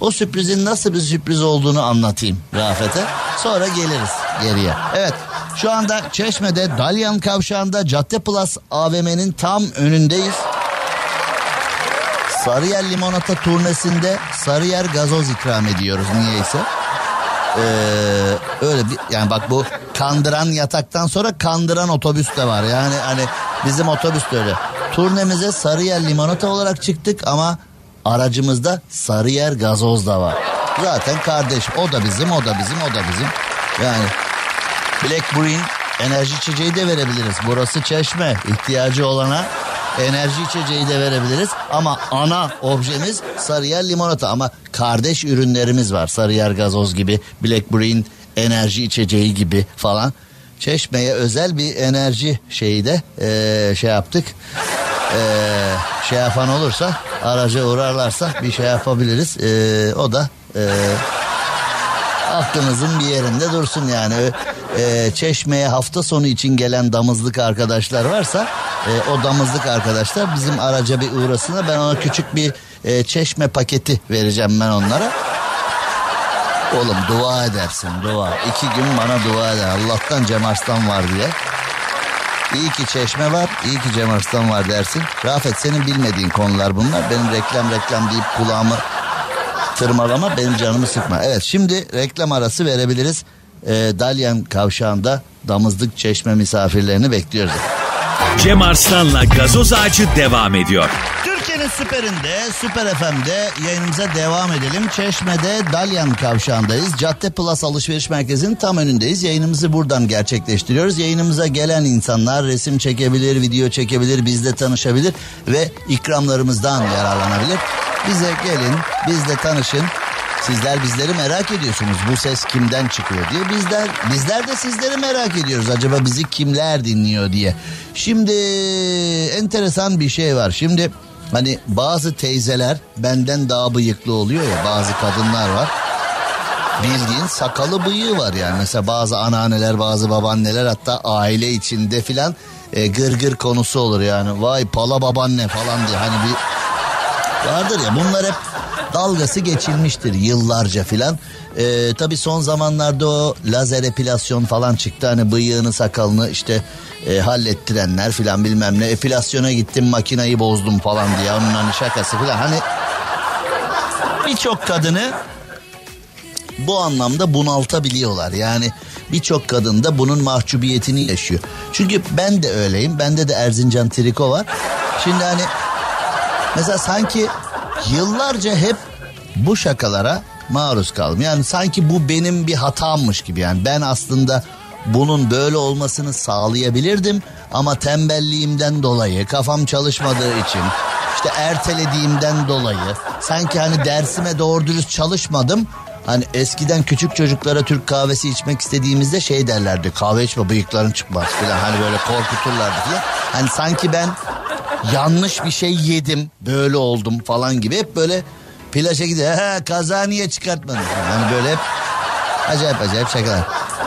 O sürprizin nasıl bir sürpriz olduğunu anlatayım Rafet'e. Sonra geliriz geriye. Evet şu anda Çeşme'de Dalyan Kavşağı'nda Cadde Plus AVM'nin tam önündeyiz. Sarıyer Limonata turnesinde Sarıyer gazoz ikram ediyoruz niyeyse. Ee, öyle bir yani bak bu kandıran yataktan sonra kandıran otobüs de var. Yani hani bizim otobüs de öyle. Turnemize Sarıyer Limonata olarak çıktık ama aracımızda Sarıyer gazoz da var. Zaten kardeş o da bizim o da bizim o da bizim. Yani Black Green enerji içeceği de verebiliriz. Burası çeşme ihtiyacı olana enerji içeceği de verebiliriz. Ama ana objemiz Sarıyer limonata ama kardeş ürünlerimiz var. Sarıyer gazoz gibi, Black Green enerji içeceği gibi falan. Çeşmeye özel bir enerji şeyi de eee, şey yaptık. Eee, şey yapan olursa araca uğrarlarsa bir şey yapabiliriz. Eee, o da eee aklınızın bir yerinde dursun yani. Ee, çeşmeye hafta sonu için gelen damızlık arkadaşlar varsa e, o damızlık arkadaşlar bizim araca bir uğrasına ben ona küçük bir e, çeşme paketi vereceğim ben onlara. Oğlum dua edersin dua. İki gün bana dua eder. Allah'tan Cem Arslan var diye. İyi ki çeşme var, iyi ki Cem Arslan var dersin. Rafet senin bilmediğin konular bunlar. Benim reklam reklam deyip kulağımı tırmalama benim canımı sıkma. Evet şimdi reklam arası verebiliriz. Ee, Dalyan kavşağında damızlık çeşme misafirlerini bekliyoruz. Cem Arslan'la gazoz ağacı devam ediyor. Türkiye'nin süperinde, Süper FM'de yayınımıza devam edelim. Çeşme'de Dalyan Kavşağı'ndayız. Cadde Plus Alışveriş Merkezi'nin tam önündeyiz. Yayınımızı buradan gerçekleştiriyoruz. Yayınımıza gelen insanlar resim çekebilir, video çekebilir, bizle tanışabilir ve ikramlarımızdan yararlanabilir. Bize gelin, bizle tanışın. Sizler bizleri merak ediyorsunuz. Bu ses kimden çıkıyor diye. Bizler bizler de sizleri merak ediyoruz. Acaba bizi kimler dinliyor diye. Şimdi enteresan bir şey var. Şimdi hani bazı teyzeler benden daha bıyıklı oluyor ya. Bazı kadınlar var. Bildiğin sakalı bıyığı var yani. Mesela bazı anneanneler, bazı babaanneler hatta aile içinde filan e, gır gır konusu olur yani. Vay pala babaanne falan diye hani bir vardır ya bunlar hep dalgası geçilmiştir yıllarca filan. Ee, tabii son zamanlarda o lazer epilasyon falan çıktı. Hani bıyığını sakalını işte e, hallettirenler filan bilmem ne. Epilasyona gittim makinayı bozdum falan diye. Onun hani şakası filan. Hani birçok kadını bu anlamda bunaltabiliyorlar. Yani birçok kadın da bunun mahcubiyetini yaşıyor. Çünkü ben de öyleyim. Bende de Erzincan triko var. Şimdi hani mesela sanki yıllarca hep bu şakalara maruz kaldım. Yani sanki bu benim bir hatammış gibi yani ben aslında bunun böyle olmasını sağlayabilirdim ama tembelliğimden dolayı kafam çalışmadığı için işte ertelediğimden dolayı sanki hani dersime doğru dürüst çalışmadım. Hani eskiden küçük çocuklara Türk kahvesi içmek istediğimizde şey derlerdi kahve içme bıyıkların çıkmaz falan hani böyle korkuturlardı falan. Hani sanki ben yanlış bir şey yedim böyle oldum falan gibi hep böyle plaja gidiyor. Ha kaza niye çıkartmadın? Yani böyle hep acayip acayip şakalar.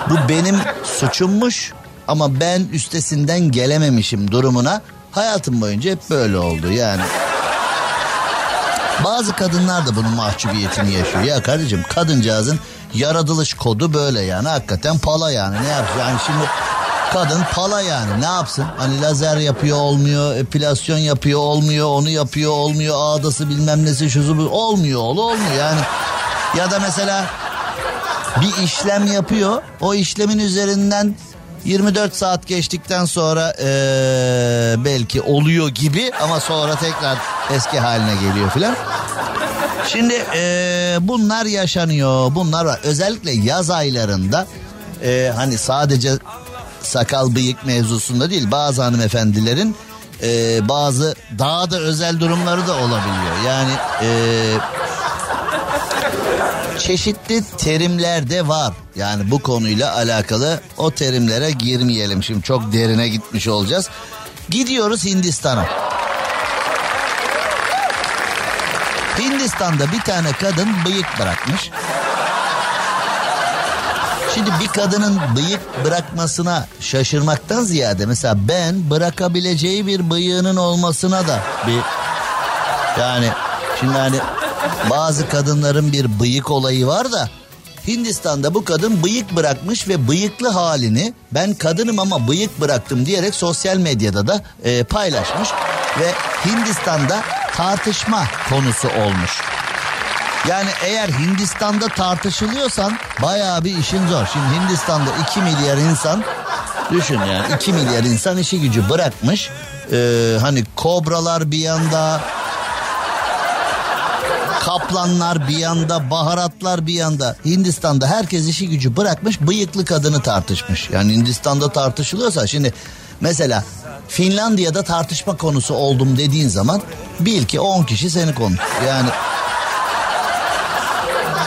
Bu benim suçummuş ama ben üstesinden gelememişim durumuna hayatım boyunca hep böyle oldu yani. Bazı kadınlar da bunun mahcubiyetini yaşıyor. Ya kardeşim kadıncağızın yaratılış kodu böyle yani hakikaten pala yani ne yapsın yani şimdi kadın pala yani. Ne yapsın? Hani lazer yapıyor olmuyor epilasyon yapıyor olmuyor onu yapıyor olmuyor ağdası bilmem nesi şuzu olmuyor oğlu olmuyor yani. Ya da mesela bir işlem yapıyor. O işlemin üzerinden 24 saat geçtikten sonra ee, belki oluyor gibi ama sonra tekrar eski haline geliyor filan. Şimdi ee, bunlar yaşanıyor bunlar var. Özellikle yaz aylarında ee, hani sadece sakal bıyık mevzusunda değil bazı hanımefendilerin e, bazı daha da özel durumları da olabiliyor. Yani e, çeşitli terimler de var. Yani bu konuyla alakalı o terimlere girmeyelim. Şimdi çok derine gitmiş olacağız. Gidiyoruz Hindistan'a. Hindistan'da bir tane kadın bıyık bırakmış. Şimdi bir kadının bıyık bırakmasına şaşırmaktan ziyade mesela ben bırakabileceği bir bıyığının olmasına da bir yani şimdi hani bazı kadınların bir bıyık olayı var da Hindistan'da bu kadın bıyık bırakmış ve bıyıklı halini ben kadınım ama bıyık bıraktım diyerek sosyal medyada da e, paylaşmış ve Hindistan'da tartışma konusu olmuş. Yani eğer Hindistan'da tartışılıyorsan bayağı bir işin zor. Şimdi Hindistan'da 2 milyar insan düşün yani 2 milyar insan işi gücü bırakmış. Ee, hani kobralar bir yanda kaplanlar bir yanda baharatlar bir yanda Hindistan'da herkes işi gücü bırakmış bıyıklı kadını tartışmış. Yani Hindistan'da tartışılıyorsa şimdi mesela Finlandiya'da tartışma konusu oldum dediğin zaman bil ki 10 kişi seni konuş. Yani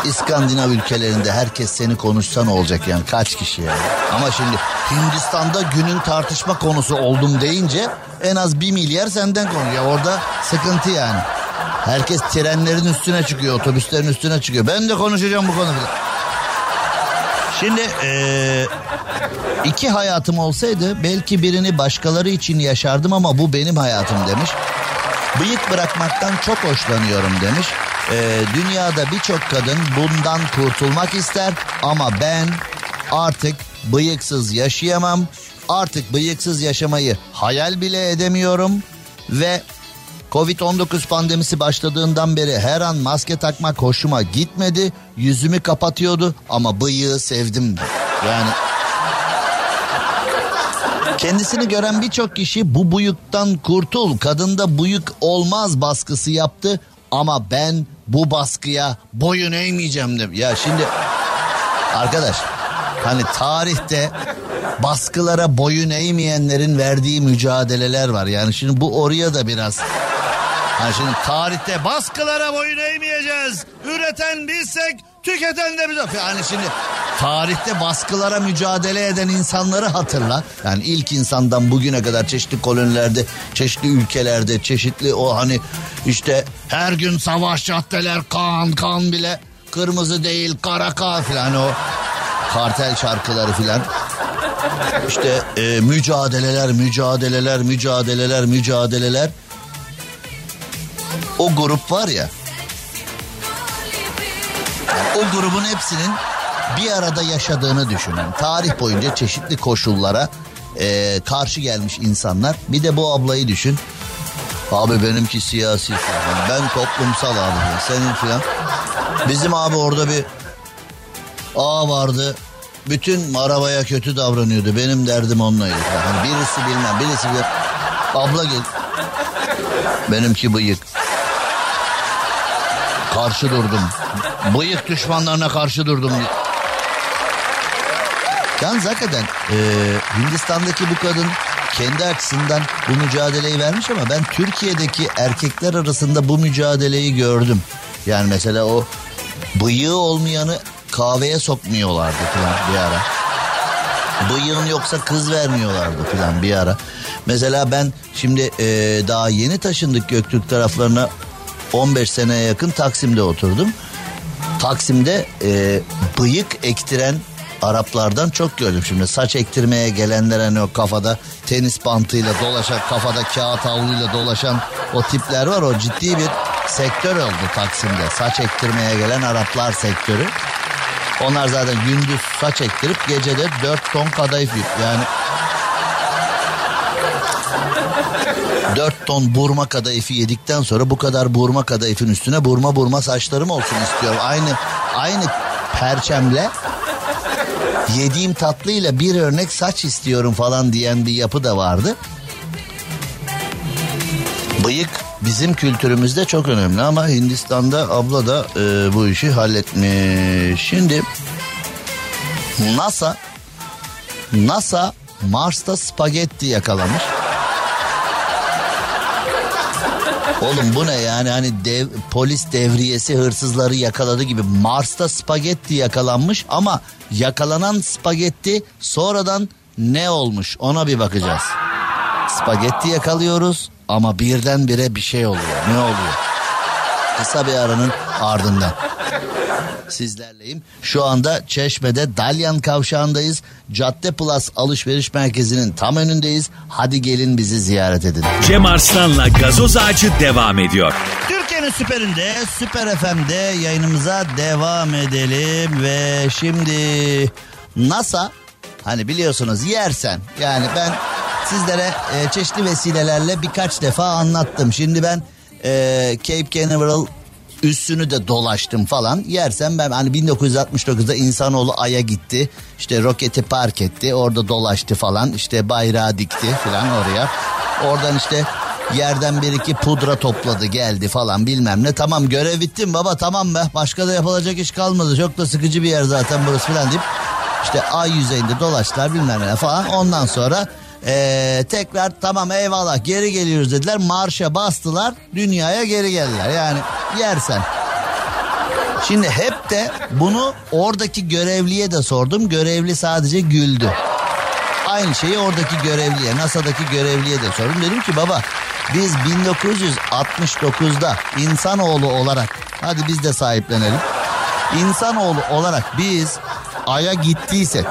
İskandinav ülkelerinde herkes seni konuşsa ne olacak yani kaç kişi yani. Ama şimdi Hindistan'da günün tartışma konusu oldum deyince en az bir milyar senden konuşuyor. Orada sıkıntı yani. Herkes trenlerin üstüne çıkıyor, otobüslerin üstüne çıkıyor. Ben de konuşacağım bu konuda. Şimdi ee, iki hayatım olsaydı belki birini başkaları için yaşardım ama bu benim hayatım demiş. Bıyık bırakmaktan çok hoşlanıyorum demiş. Ee, dünyada birçok kadın bundan kurtulmak ister ama ben artık bıyıksız yaşayamam. Artık bıyıksız yaşamayı hayal bile edemiyorum ve Covid-19 pandemisi başladığından beri her an maske takmak hoşuma gitmedi. Yüzümü kapatıyordu ama bıyığı sevdim. Yani Kendisini gören birçok kişi bu buyuktan kurtul, kadında buyuk olmaz baskısı yaptı ama ben bu baskıya boyun eğmeyeceğim dedim. Ya şimdi arkadaş hani tarihte baskılara boyun eğmeyenlerin verdiği mücadeleler var. Yani şimdi bu oraya da biraz Hani şimdi tarihte baskılara boyun eğmeyeceğiz. Üreten bizsek tüketen de biz. Yani şimdi tarihte baskılara mücadele eden insanları hatırla. Yani ilk insandan bugüne kadar çeşitli kolonilerde, çeşitli ülkelerde, çeşitli o hani işte her gün savaş caddeler kan kan bile kırmızı değil kara kan filan o kartel şarkıları filan. İşte e, mücadeleler, mücadeleler, mücadeleler, mücadeleler. O grup var ya. O grubun hepsinin bir arada yaşadığını düşünün. Tarih boyunca çeşitli koşullara e, karşı gelmiş insanlar. Bir de bu ablayı düşün. Abi benimki siyasi falan. Ben toplumsal abi. Senin filan. Bizim abi orada bir A vardı. Bütün arabaya kötü davranıyordu. Benim derdim onunlaydı. Yani birisi bilmem, birisi bir abla gel. Benimki bıyık. Karşı durdum. Bıyık düşmanlarına karşı durdum. Yalnız hakikaten e, Hindistan'daki bu kadın kendi açısından bu mücadeleyi vermiş ama ben Türkiye'deki erkekler arasında bu mücadeleyi gördüm. Yani mesela o bıyığı olmayanı kahveye sokmuyorlardı falan bir ara. Bıyığın yoksa kız vermiyorlardı falan bir ara. Mesela ben şimdi e, daha yeni taşındık Göktürk taraflarına 15 seneye yakın Taksim'de oturdum. Taksim'de e, bıyık ektiren Araplardan çok gördüm şimdi. Saç ektirmeye gelenler hani o kafada tenis bantıyla dolaşan, kafada kağıt havluyla dolaşan o tipler var. O ciddi bir sektör oldu Taksim'de. Saç ektirmeye gelen Araplar sektörü. Onlar zaten gündüz saç ektirip gecede 4 ton kadayıf yani 4 ton burma kadayıfı yedikten sonra bu kadar burma kadayıfın üstüne burma burma saçlarım olsun istiyorum. Aynı aynı perçemle yediğim tatlıyla bir örnek saç istiyorum falan diyen bir yapı da vardı. Bıyık bizim kültürümüzde çok önemli ama Hindistan'da abla da e, bu işi halletmiş. Şimdi NASA NASA Mars'ta spagetti yakalamış. Oğlum bu ne yani hani dev, polis devriyesi hırsızları yakaladı gibi Mars'ta spagetti yakalanmış ama yakalanan spagetti sonradan ne olmuş ona bir bakacağız. Spagetti yakalıyoruz ama birdenbire bir şey oluyor. Ne oluyor? Kısa bir aranın ardından sizlerleyim. Şu anda Çeşme'de Dalyan Kavşağı'ndayız. Cadde Plus alışveriş merkezinin tam önündeyiz. Hadi gelin bizi ziyaret edin. Cem Arslan'la gazoz ağacı devam ediyor. Türkiye'nin süperinde, Süper FM'de yayınımıza devam edelim ve şimdi NASA hani biliyorsunuz yersen yani ben sizlere e, çeşitli vesilelerle birkaç defa anlattım. Şimdi ben e, Cape Canaveral üstünü de dolaştım falan. Yersen ben hani 1969'da insanoğlu Ay'a gitti. İşte roketi park etti. Orada dolaştı falan. İşte bayrağı dikti falan oraya. Oradan işte yerden bir iki pudra topladı geldi falan bilmem ne. Tamam görev bittim baba tamam be. Başka da yapılacak iş kalmadı. Çok da sıkıcı bir yer zaten burası falan deyip işte ay yüzeyinde dolaştılar bilmem ne falan. Ondan sonra ee, tekrar tamam eyvallah geri geliyoruz dediler. Marşa bastılar dünyaya geri geldiler. Yani yersen. Şimdi hep de bunu oradaki görevliye de sordum. Görevli sadece güldü. Aynı şeyi oradaki görevliye, NASA'daki görevliye de sordum. Dedim ki baba biz 1969'da insanoğlu olarak hadi biz de sahiplenelim. İnsanoğlu olarak biz Ay'a gittiysek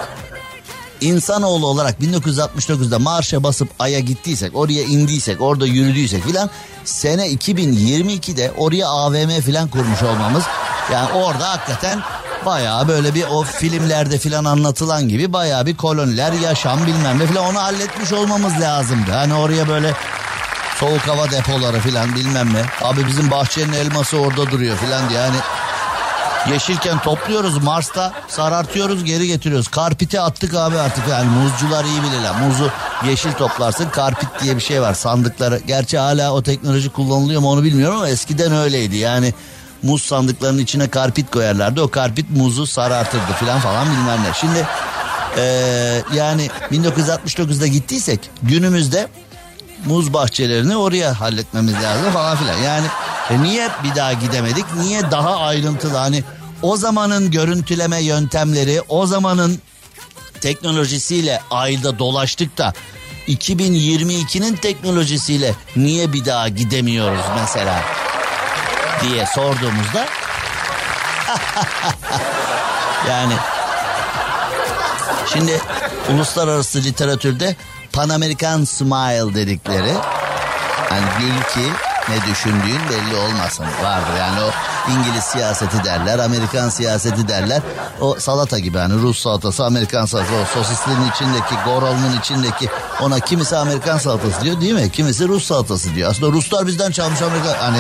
insanoğlu olarak 1969'da marşa basıp Ay'a gittiysek, oraya indiysek, orada yürüdüysek filan sene 2022'de oraya AVM filan kurmuş olmamız yani orada hakikaten bayağı böyle bir o filmlerde filan anlatılan gibi bayağı bir koloniler, yaşam bilmem ne filan onu halletmiş olmamız lazımdı. Hani oraya böyle soğuk hava depoları filan bilmem ne. Abi bizim bahçenin elması orada duruyor filan diye yani Yeşilken topluyoruz Mars'ta sarartıyoruz geri getiriyoruz. Karpiti attık abi artık yani muzcular iyi bilirler. Muzu yeşil toplarsın. Karpit diye bir şey var sandıkları. Gerçi hala o teknoloji kullanılıyor mu onu bilmiyorum ama eskiden öyleydi. Yani muz sandıklarının içine karpit koyarlardı. O karpit muzu sarartırdı falan falan bilmem ne. Şimdi ee, yani 1969'da gittiysek günümüzde muz bahçelerini oraya halletmemiz lazım falan filan. Yani e, niye bir daha gidemedik? Niye daha ayrıntılı hani o zamanın görüntüleme yöntemleri, o zamanın teknolojisiyle ayda dolaştık da 2022'nin teknolojisiyle niye bir daha gidemiyoruz mesela diye sorduğumuzda yani şimdi uluslararası literatürde Pan American Smile dedikleri hani gül ki ne düşündüğün belli olmasın. Vardır yani o İngiliz siyaseti derler Amerikan siyaseti derler. O salata gibi hani Rus salatası Amerikan salatası o sosislerin içindeki gorolun içindeki ona kimisi Amerikan salatası diyor değil mi? Kimisi Rus salatası diyor. Aslında Ruslar bizden çalmış Amerika hani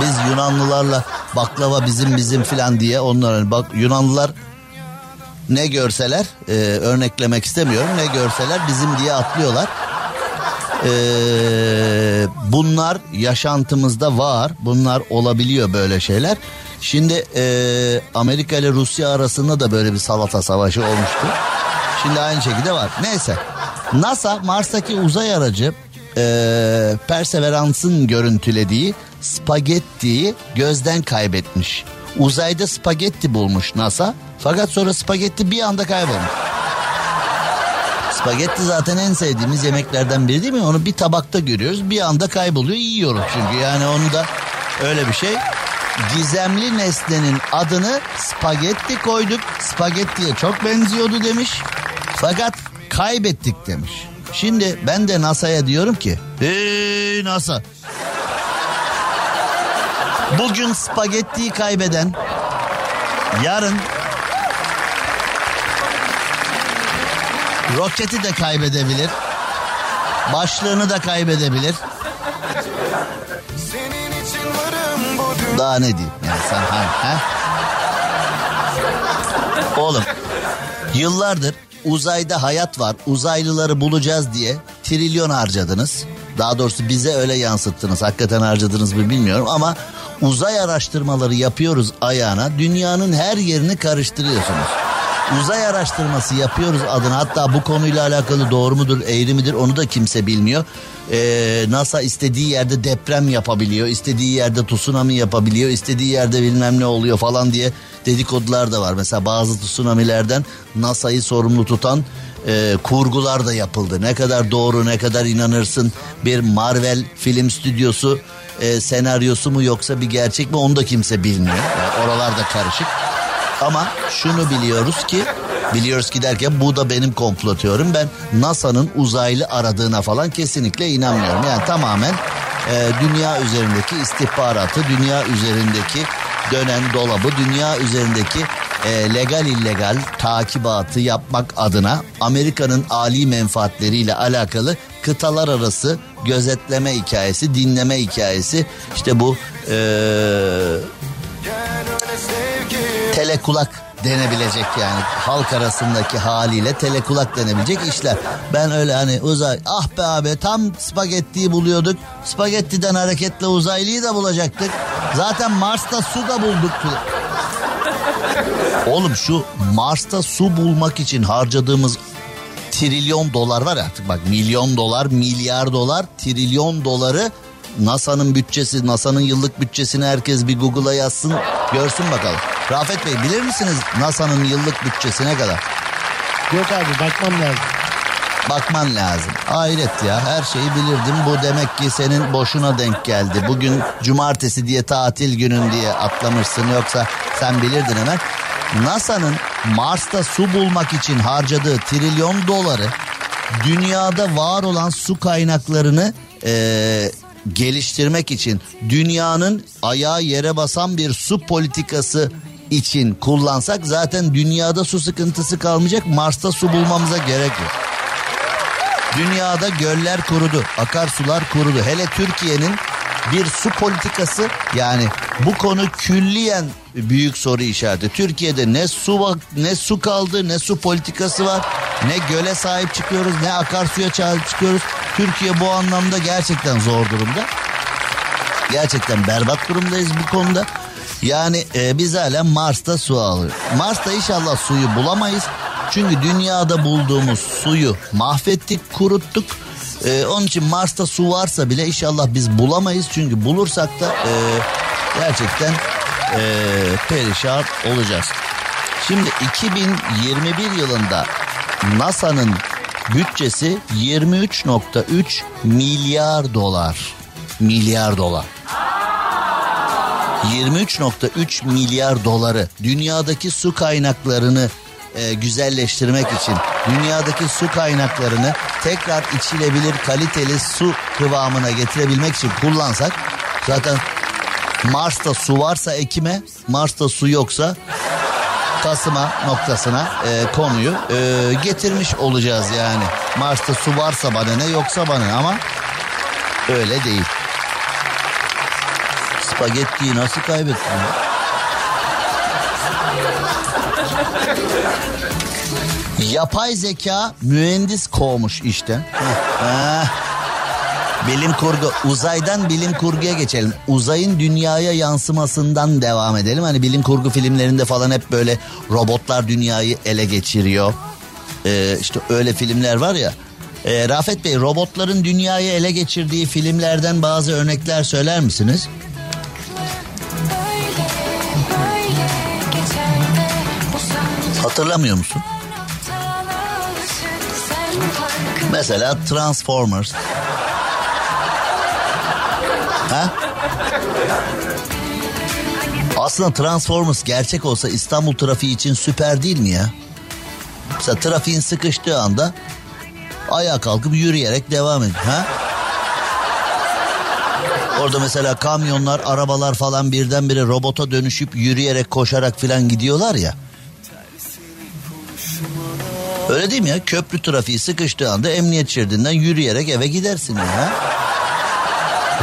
biz Yunanlılarla baklava bizim bizim filan diye onlar hani bak Yunanlılar ne görseler e, örneklemek istemiyorum. Ne görseler bizim diye atlıyorlar. E, bunlar yaşantımızda var bunlar olabiliyor böyle şeyler. Şimdi e, Amerika ile Rusya arasında da böyle bir salata savaşı olmuştu. Şimdi aynı şekilde var. Neyse NASA Mars'taki uzay aracı e, Perseverance'ın görüntülediği spagettiyi gözden kaybetmiş. Uzayda spagetti bulmuş NASA. Fakat sonra spagetti bir anda kaybolmuş. Spagetti zaten en sevdiğimiz yemeklerden biri değil mi? Onu bir tabakta görüyoruz. Bir anda kayboluyor yiyoruz çünkü. Yani onu da öyle bir şey. Gizemli nesnenin adını spagetti koyduk. Spagettiye çok benziyordu demiş. Fakat kaybettik demiş. Şimdi ben de NASA'ya diyorum ki. Hey NASA. Bugün spagettiyi kaybeden yarın roketi de kaybedebilir. Başlığını da kaybedebilir. Daha ne diyeyim yani sen ha? ha? Oğlum yıllardır uzayda hayat var uzaylıları bulacağız diye trilyon harcadınız. Daha doğrusu bize öyle yansıttınız. Hakikaten harcadınız mı bilmiyorum ama uzay araştırmaları yapıyoruz ayağına. Dünyanın her yerini karıştırıyorsunuz. Uzay araştırması yapıyoruz adına hatta bu konuyla alakalı doğru mudur eğri midir onu da kimse bilmiyor. Ee, NASA istediği yerde deprem yapabiliyor, istediği yerde tsunami yapabiliyor, istediği yerde bilmem ne oluyor falan diye dedikodular da var. Mesela bazı tsunamilerden NASA'yı sorumlu tutan e, kurgular da yapıldı. Ne kadar doğru ne kadar inanırsın bir Marvel film stüdyosu e, senaryosu mu yoksa bir gerçek mi onu da kimse bilmiyor. Yani oralar da karışık. Ama şunu biliyoruz ki biliyoruz ki derken bu da benim komplo teorim. Ben NASA'nın uzaylı aradığına falan kesinlikle inanmıyorum. Yani tamamen e, dünya üzerindeki istihbaratı, dünya üzerindeki dönen dolabı, dünya üzerindeki e, legal illegal takibatı yapmak adına Amerika'nın ali menfaatleriyle alakalı kıtalar arası gözetleme hikayesi, dinleme hikayesi işte bu e, telekulak denebilecek yani halk arasındaki haliyle telekulak denebilecek işler. Ben öyle hani uzay ah be abi tam spagettiyi buluyorduk. Spagettiden hareketle uzaylıyı da bulacaktık. Zaten Mars'ta su da bulduk. Oğlum şu Mars'ta su bulmak için harcadığımız trilyon dolar var artık bak milyon dolar milyar dolar trilyon doları NASA'nın bütçesi NASA'nın yıllık bütçesini herkes bir Google'a yazsın görsün bakalım. Rafet Bey bilir misiniz NASA'nın yıllık bütçesi ne kadar? Yok abi bakmam lazım. Bakman lazım. Hayret ya her şeyi bilirdim. Bu demek ki senin boşuna denk geldi. Bugün cumartesi diye tatil günün diye atlamışsın. Yoksa sen bilirdin hemen. NASA'nın Mars'ta su bulmak için harcadığı trilyon doları dünyada var olan su kaynaklarını e, geliştirmek için dünyanın ayağı yere basan bir su politikası için kullansak zaten dünyada su sıkıntısı kalmayacak. Mars'ta su bulmamıza gerek yok. Dünyada göller kurudu, akarsular kurudu. Hele Türkiye'nin bir su politikası yani bu konu külliyen büyük soru işareti. Türkiye'de ne su ne su kaldı ne su politikası var. Ne göle sahip çıkıyoruz ne akarsuya sahip çıkıyoruz. Türkiye bu anlamda gerçekten zor durumda. Gerçekten berbat durumdayız bu konuda. Yani e, biz hala Mars'ta su alıyoruz. Mars'ta inşallah suyu bulamayız. Çünkü dünyada bulduğumuz suyu mahvettik, kuruttuk. E, onun için Mars'ta su varsa bile inşallah biz bulamayız. Çünkü bulursak da e, gerçekten e, perişan olacağız. Şimdi 2021 yılında NASA'nın bütçesi 23.3 milyar dolar. Milyar dolar. 23.3 milyar doları dünyadaki su kaynaklarını e, güzelleştirmek için dünyadaki su kaynaklarını tekrar içilebilir kaliteli su kıvamına getirebilmek için kullansak zaten Mars'ta su varsa ekime Mars'ta su yoksa Kasım'a noktasına e, konuyu e, getirmiş olacağız yani. Mars'ta su varsa bana ne yoksa bana ama öyle değil. Spagettiyi nasıl kaybettin? ya? Yapay zeka mühendis kovmuş işte. Bilim kurgu uzaydan bilim kurguya geçelim. Uzayın dünyaya yansımasından devam edelim. Hani bilim kurgu filmlerinde falan hep böyle robotlar dünyayı ele geçiriyor. Ee, işte öyle filmler var ya. Ee, Rafet Bey robotların dünyayı ele geçirdiği filmlerden bazı örnekler söyler misiniz? Hatırlamıyor musun? Mesela Transformers. Ha? Aslında Transformers gerçek olsa İstanbul trafiği için süper değil mi ya? Mesela trafiğin sıkıştığı anda ayağa kalkıp yürüyerek devam edin. Ha? Orada mesela kamyonlar, arabalar falan birdenbire robota dönüşüp yürüyerek, koşarak falan gidiyorlar ya. Öyle değil mi ya? Köprü trafiği sıkıştığı anda emniyet şeridinden yürüyerek eve gidersin ya.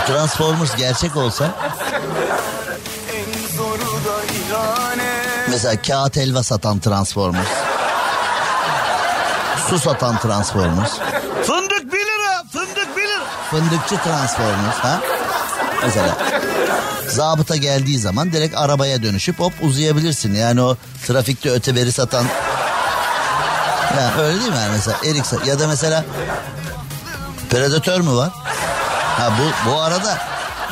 Transformers gerçek olsa. Mesela kağıt helva satan Transformers. Su satan Transformers. Fındık 1 lira, fındık 1 lira. Fındıkçı Transformers ha? Mesela zabıta geldiği zaman direkt arabaya dönüşüp hop uzayabilirsin. Yani o trafikte öteberi satan yani öyle değil mi yani mesela Erik ya da mesela Predatör mü var? Ha bu bu arada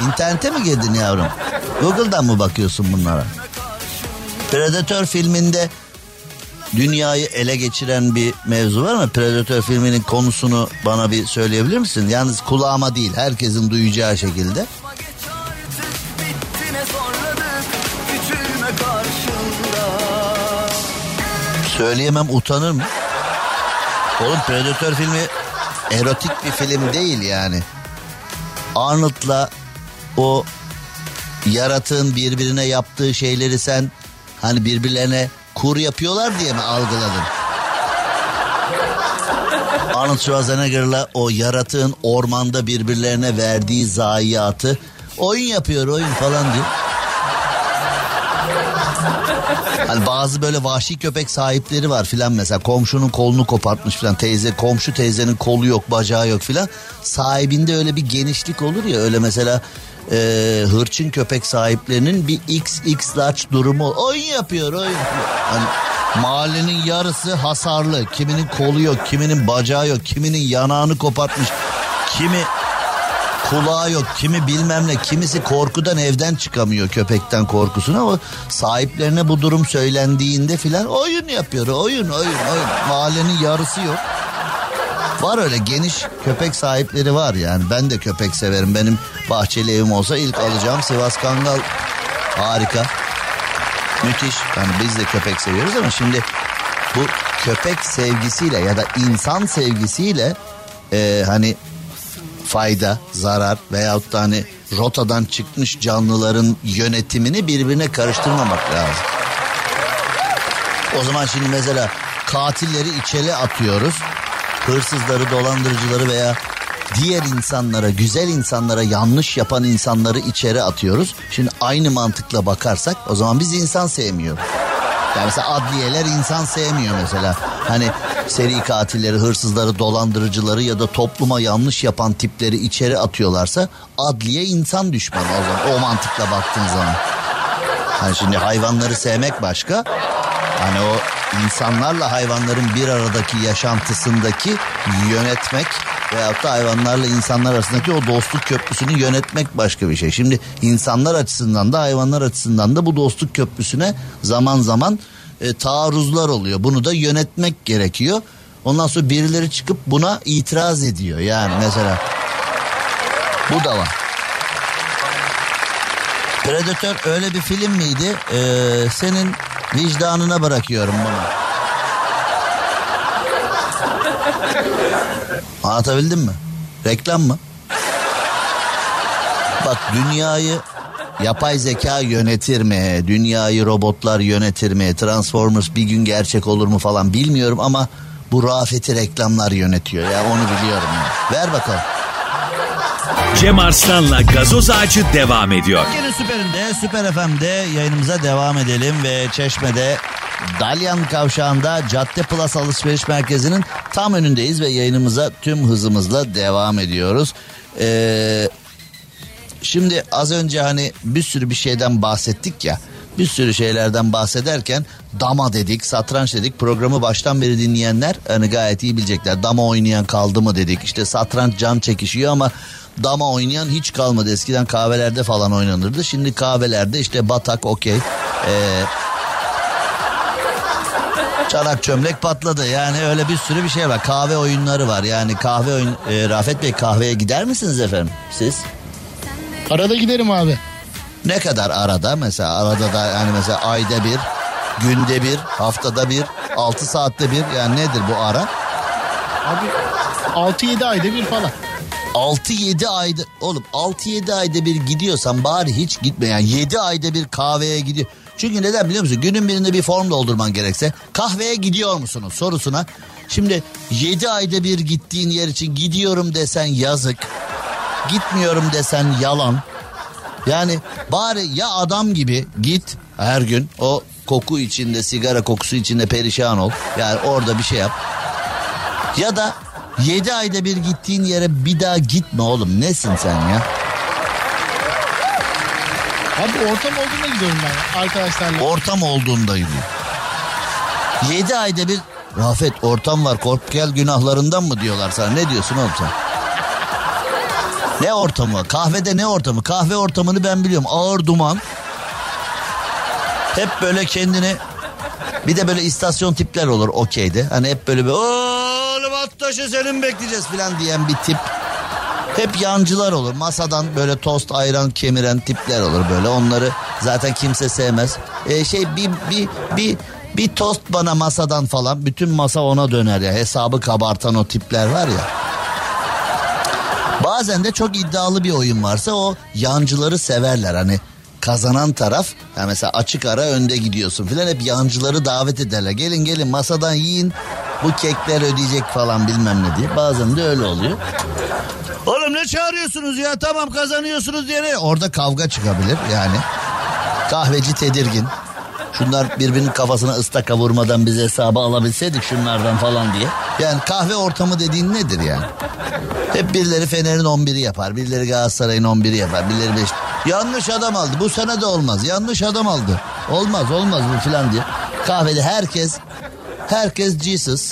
internete mi girdin yavrum? Google'dan mı bakıyorsun bunlara? Predatör filminde dünyayı ele geçiren bir mevzu var mı? Predatör filminin konusunu bana bir söyleyebilir misin? Yalnız kulağıma değil herkesin duyacağı şekilde. Söyleyemem utanır mı? Oğlum Predatör filmi erotik bir film değil yani. Arnold'la o yaratığın birbirine yaptığı şeyleri sen hani birbirlerine kur yapıyorlar diye mi algıladın? Arnold Schwarzenegger'la o yaratığın ormanda birbirlerine verdiği zayiatı oyun yapıyor oyun falan diyor. Hani bazı böyle vahşi köpek sahipleri var filan mesela. Komşunun kolunu kopartmış filan. Teyze komşu teyzenin kolu yok bacağı yok filan. Sahibinde öyle bir genişlik olur ya. Öyle mesela e, hırçın köpek sahiplerinin bir XX large durumu oyun yapıyor oyun hani mahallenin yarısı hasarlı. Kiminin kolu yok kiminin bacağı yok kiminin yanağını kopartmış. Kimi kulağı yok. Kimi bilmem ne kimisi korkudan evden çıkamıyor köpekten korkusuna. Ama sahiplerine bu durum söylendiğinde filan oyun yapıyor. Oyun oyun oyun. Mahallenin yarısı yok. Var öyle geniş köpek sahipleri var yani. Ben de köpek severim. Benim bahçeli evim olsa ilk alacağım Sivas Kangal. Harika. Müthiş. Yani biz de köpek seviyoruz ama şimdi bu köpek sevgisiyle ya da insan sevgisiyle e, hani fayda, zarar veyahut da hani rotadan çıkmış canlıların yönetimini birbirine karıştırmamak lazım. O zaman şimdi mesela katilleri içeri atıyoruz. Hırsızları, dolandırıcıları veya diğer insanlara, güzel insanlara yanlış yapan insanları içeri atıyoruz. Şimdi aynı mantıkla bakarsak o zaman biz insan sevmiyoruz. Yani mesela adliyeler insan sevmiyor mesela. Hani seri katilleri, hırsızları, dolandırıcıları ya da topluma yanlış yapan tipleri içeri atıyorlarsa adliye insan düşmanı o zaman. O mantıkla baktığın zaman. Hani şimdi hayvanları sevmek başka. Hani o insanlarla hayvanların bir aradaki yaşantısındaki yönetmek veyahut da hayvanlarla insanlar arasındaki o dostluk köprüsünü yönetmek başka bir şey. Şimdi insanlar açısından da hayvanlar açısından da bu dostluk köprüsüne zaman zaman e, taarruzlar oluyor. Bunu da yönetmek gerekiyor. Ondan sonra birileri çıkıp buna itiraz ediyor. Yani mesela bu da var. Predator öyle bir film miydi? Ee, senin vicdanına bırakıyorum bunu. Anlatabildim mi? Reklam mı? Bak dünyayı yapay zeka yönetir mi? Dünyayı robotlar yönetir mi? Transformers bir gün gerçek olur mu falan bilmiyorum ama bu Rafet'i reklamlar yönetiyor ya onu biliyorum ya. Ver bakalım. Cem Arslan'la gazoz ağacı devam ediyor. Türkiye'nin süperinde, Süper FM'de yayınımıza devam edelim ve Çeşme'de Dalyan Kavşağı'nda Cadde Plus Alışveriş Merkezi'nin tam önündeyiz ve yayınımıza tüm hızımızla devam ediyoruz. Ee, şimdi az önce hani bir sürü bir şeyden bahsettik ya. Bir sürü şeylerden bahsederken dama dedik, satranç dedik. Programı baştan beri dinleyenler hani gayet iyi bilecekler. Dama oynayan kaldı mı dedik. İşte satranç can çekişiyor ama dama oynayan hiç kalmadı. Eskiden kahvelerde falan oynanırdı. Şimdi kahvelerde işte batak okey. Ee, çanak çömlek patladı. Yani öyle bir sürü bir şey var. Kahve oyunları var. Yani kahve oyun... Ee, Rafet Bey kahveye gider misiniz efendim siz? Arada giderim abi. Ne kadar arada mesela arada da yani mesela ayda bir, günde bir, haftada bir, altı saatte bir yani nedir bu ara? Abi 6-7 ayda bir falan. 6-7 ayda oğlum 6-7 ayda bir gidiyorsan bari hiç gitme yani 7 ayda bir kahveye gidiyor. Çünkü neden biliyor musun? Günün birinde bir form doldurman gerekse kahveye gidiyor musunuz sorusuna. Şimdi 7 ayda bir gittiğin yer için gidiyorum desen yazık. Gitmiyorum desen yalan. Yani bari ya adam gibi git her gün o koku içinde sigara kokusu içinde perişan ol. Yani orada bir şey yap. Ya da 7 ayda bir gittiğin yere bir daha gitme oğlum. Nesin sen ya? Abi ortam olduğunda gidiyorum ben arkadaşlarla. Ortam olduğunda gidiyor. 7 ayda bir Rafet ortam var kork gel günahlarından mı diyorlar sana ne diyorsun oğlum sen? Ne ortamı? Kahvede ne ortamı? Kahve ortamını ben biliyorum. Ağır duman. Hep böyle kendini bir de böyle istasyon tipler olur okeyde. Hani hep böyle bir oğlum at taşı senin bekleyeceğiz falan diyen bir tip. Hep yancılar olur. Masadan böyle tost ayran kemiren tipler olur böyle. Onları zaten kimse sevmez. Ee, şey bir bir bir bir tost bana masadan falan bütün masa ona döner ya. Hesabı kabartan o tipler var ya. Bazen de çok iddialı bir oyun varsa o yancıları severler. Hani kazanan taraf yani mesela açık ara önde gidiyorsun filan hep yancıları davet ederler. Gelin gelin masadan yiyin bu kekler ödeyecek falan bilmem ne diye. Bazen de öyle oluyor. Oğlum ne çağırıyorsunuz ya tamam kazanıyorsunuz diye? Orada kavga çıkabilir yani. Kahveci tedirgin. Şunlar birbirinin kafasına ıstaka vurmadan biz hesabı alabilseydik şunlardan falan diye. Yani kahve ortamı dediğin nedir yani? Hep birileri Fener'in 11'i yapar. Birileri Galatasaray'ın 11'i yapar. Birileri 5. Yanlış adam aldı. Bu sene de olmaz. Yanlış adam aldı. Olmaz olmaz bu filan diye. Kahvede herkes herkes Jesus.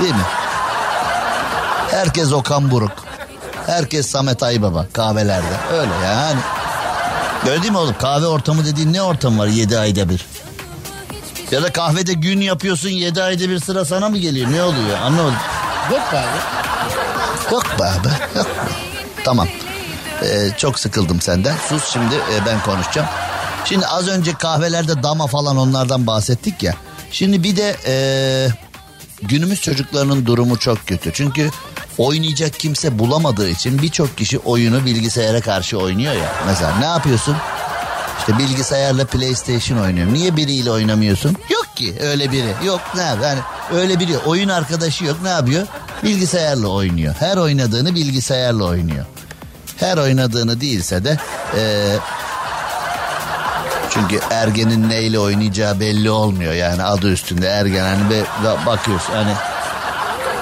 Değil mi? Herkes Okan Buruk. Herkes Samet Aybaba kahvelerde. Öyle yani. Öyle mi oğlum? Kahve ortamı dediğin ne ortam var 7 ayda bir? Ya da kahvede gün yapıyorsun 7 ayda bir sıra sana mı geliyor? Ne oluyor? Anlamadım. Yok be abi. Yok be abi. Yok be. Tamam. Ee, çok sıkıldım senden. Sus şimdi e, ben konuşacağım. Şimdi az önce kahvelerde dama falan onlardan bahsettik ya. Şimdi bir de e, günümüz çocuklarının durumu çok kötü. Çünkü oynayacak kimse bulamadığı için birçok kişi oyunu bilgisayara karşı oynuyor ya. Mesela ne yapıyorsun? İşte bilgisayarla PlayStation oynuyorum. Niye biriyle oynamıyorsun? Yok ki öyle biri. Yok ne yapıyor? Yani öyle biri. Oyun arkadaşı yok. Ne yapıyor? Bilgisayarla oynuyor. Her oynadığını bilgisayarla oynuyor. Her oynadığını değilse de eee, Çünkü ergenin neyle oynayacağı belli olmuyor yani adı üstünde ergen hani be, ba- bakıyorsun hani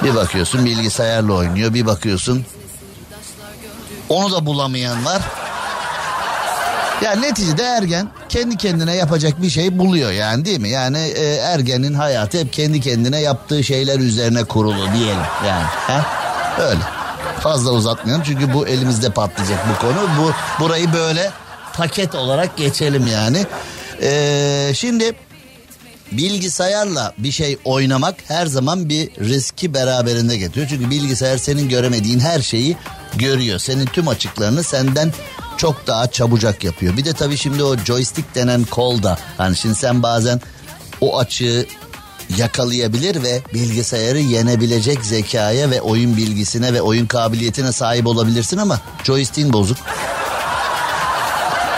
bir bakıyorsun bilgisayarla oynuyor bir bakıyorsun onu da bulamayan var. Yani neticede ergen kendi kendine yapacak bir şey buluyor yani değil mi? Yani e, ergenin hayatı hep kendi kendine yaptığı şeyler üzerine kurulu diyelim yani. He? Öyle. Fazla uzatmayalım çünkü bu elimizde patlayacak bu konu. Bu burayı böyle paket olarak geçelim yani. Ee, şimdi bilgisayarla bir şey oynamak her zaman bir riski beraberinde getiriyor. Çünkü bilgisayar senin göremediğin her şeyi görüyor. Senin tüm açıklarını senden çok daha çabucak yapıyor. Bir de tabii şimdi o joystick denen kol da hani şimdi sen bazen o açığı yakalayabilir ve bilgisayarı yenebilecek zekaya ve oyun bilgisine ve oyun kabiliyetine sahip olabilirsin ama joystick'in bozuk.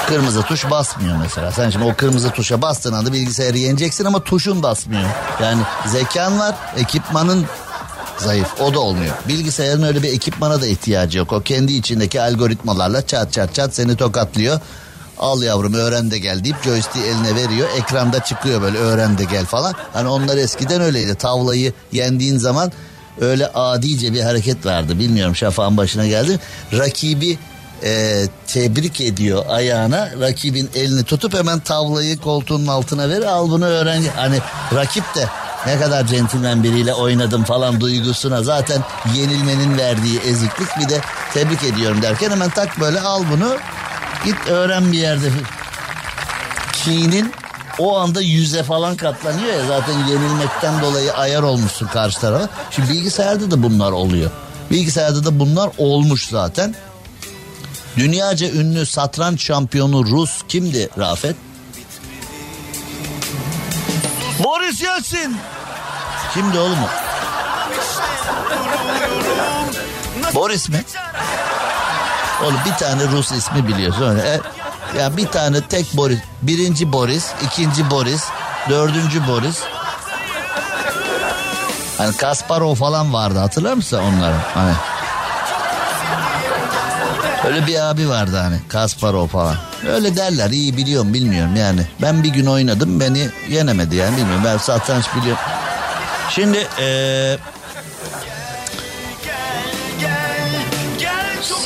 Kırmızı tuş basmıyor mesela. Sen şimdi o kırmızı tuşa bastığın anda bilgisayarı yeneceksin ama tuşun basmıyor. Yani zekan var, ekipmanın zayıf. O da olmuyor. Bilgisayarın öyle bir ekipmana da ihtiyacı yok. O kendi içindeki algoritmalarla çat çat çat seni tokatlıyor. Al yavrum öğren de gel deyip joystick eline veriyor. Ekranda çıkıyor böyle öğren de gel falan. Hani onlar eskiden öyleydi. Tavlayı yendiğin zaman öyle adice bir hareket vardı. Bilmiyorum şafağın başına geldi. Rakibi e, tebrik ediyor ayağına. Rakibin elini tutup hemen tavlayı koltuğunun altına ver. Al bunu öğren. Hani rakip de ne kadar centilmen biriyle oynadım falan duygusuna zaten yenilmenin verdiği eziklik bir de tebrik ediyorum derken hemen tak böyle al bunu git öğren bir yerde. Kinin o anda yüze falan katlanıyor ya zaten yenilmekten dolayı ayar olmuşsun karşı tarafa. Şimdi bilgisayarda da bunlar oluyor. Bilgisayarda da bunlar olmuş zaten. Dünyaca ünlü satranç şampiyonu Rus kimdi Rafet? Boris Yeltsin. Kimdi oğlum o? Boris mi? Oğlum bir tane Rus ismi biliyorsun. E, ya bir tane tek Boris. Birinci Boris, ikinci Boris, dördüncü Boris. Hani Kasparov falan vardı hatırlar mısın onları? Hani Öyle bir abi vardı hani Kasparov falan. Öyle derler iyi biliyorum bilmiyorum yani. Ben bir gün oynadım beni yenemedi yani bilmiyorum. Ben satranç biliyorum. Şimdi eee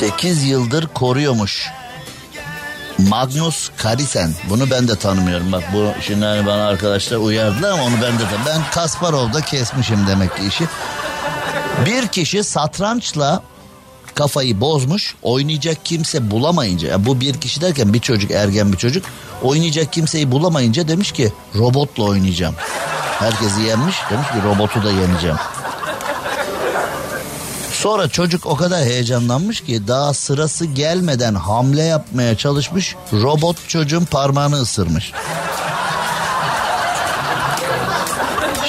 8 yıldır koruyormuş. Magnus Carlsen. Bunu ben de tanımıyorum. Bak bu şimdi hani bana arkadaşlar uyardılar ama onu ben de tanımıyorum. Ben Kasparov'da kesmişim demek ki işi. Bir kişi satrançla kafayı bozmuş. Oynayacak kimse bulamayınca. ya bu bir kişi derken bir çocuk ergen bir çocuk. Oynayacak kimseyi bulamayınca demiş ki robotla oynayacağım. Herkesi yenmiş. Demiş ki robotu da yeneceğim. Sonra çocuk o kadar heyecanlanmış ki daha sırası gelmeden hamle yapmaya çalışmış. Robot çocuğun parmağını ısırmış.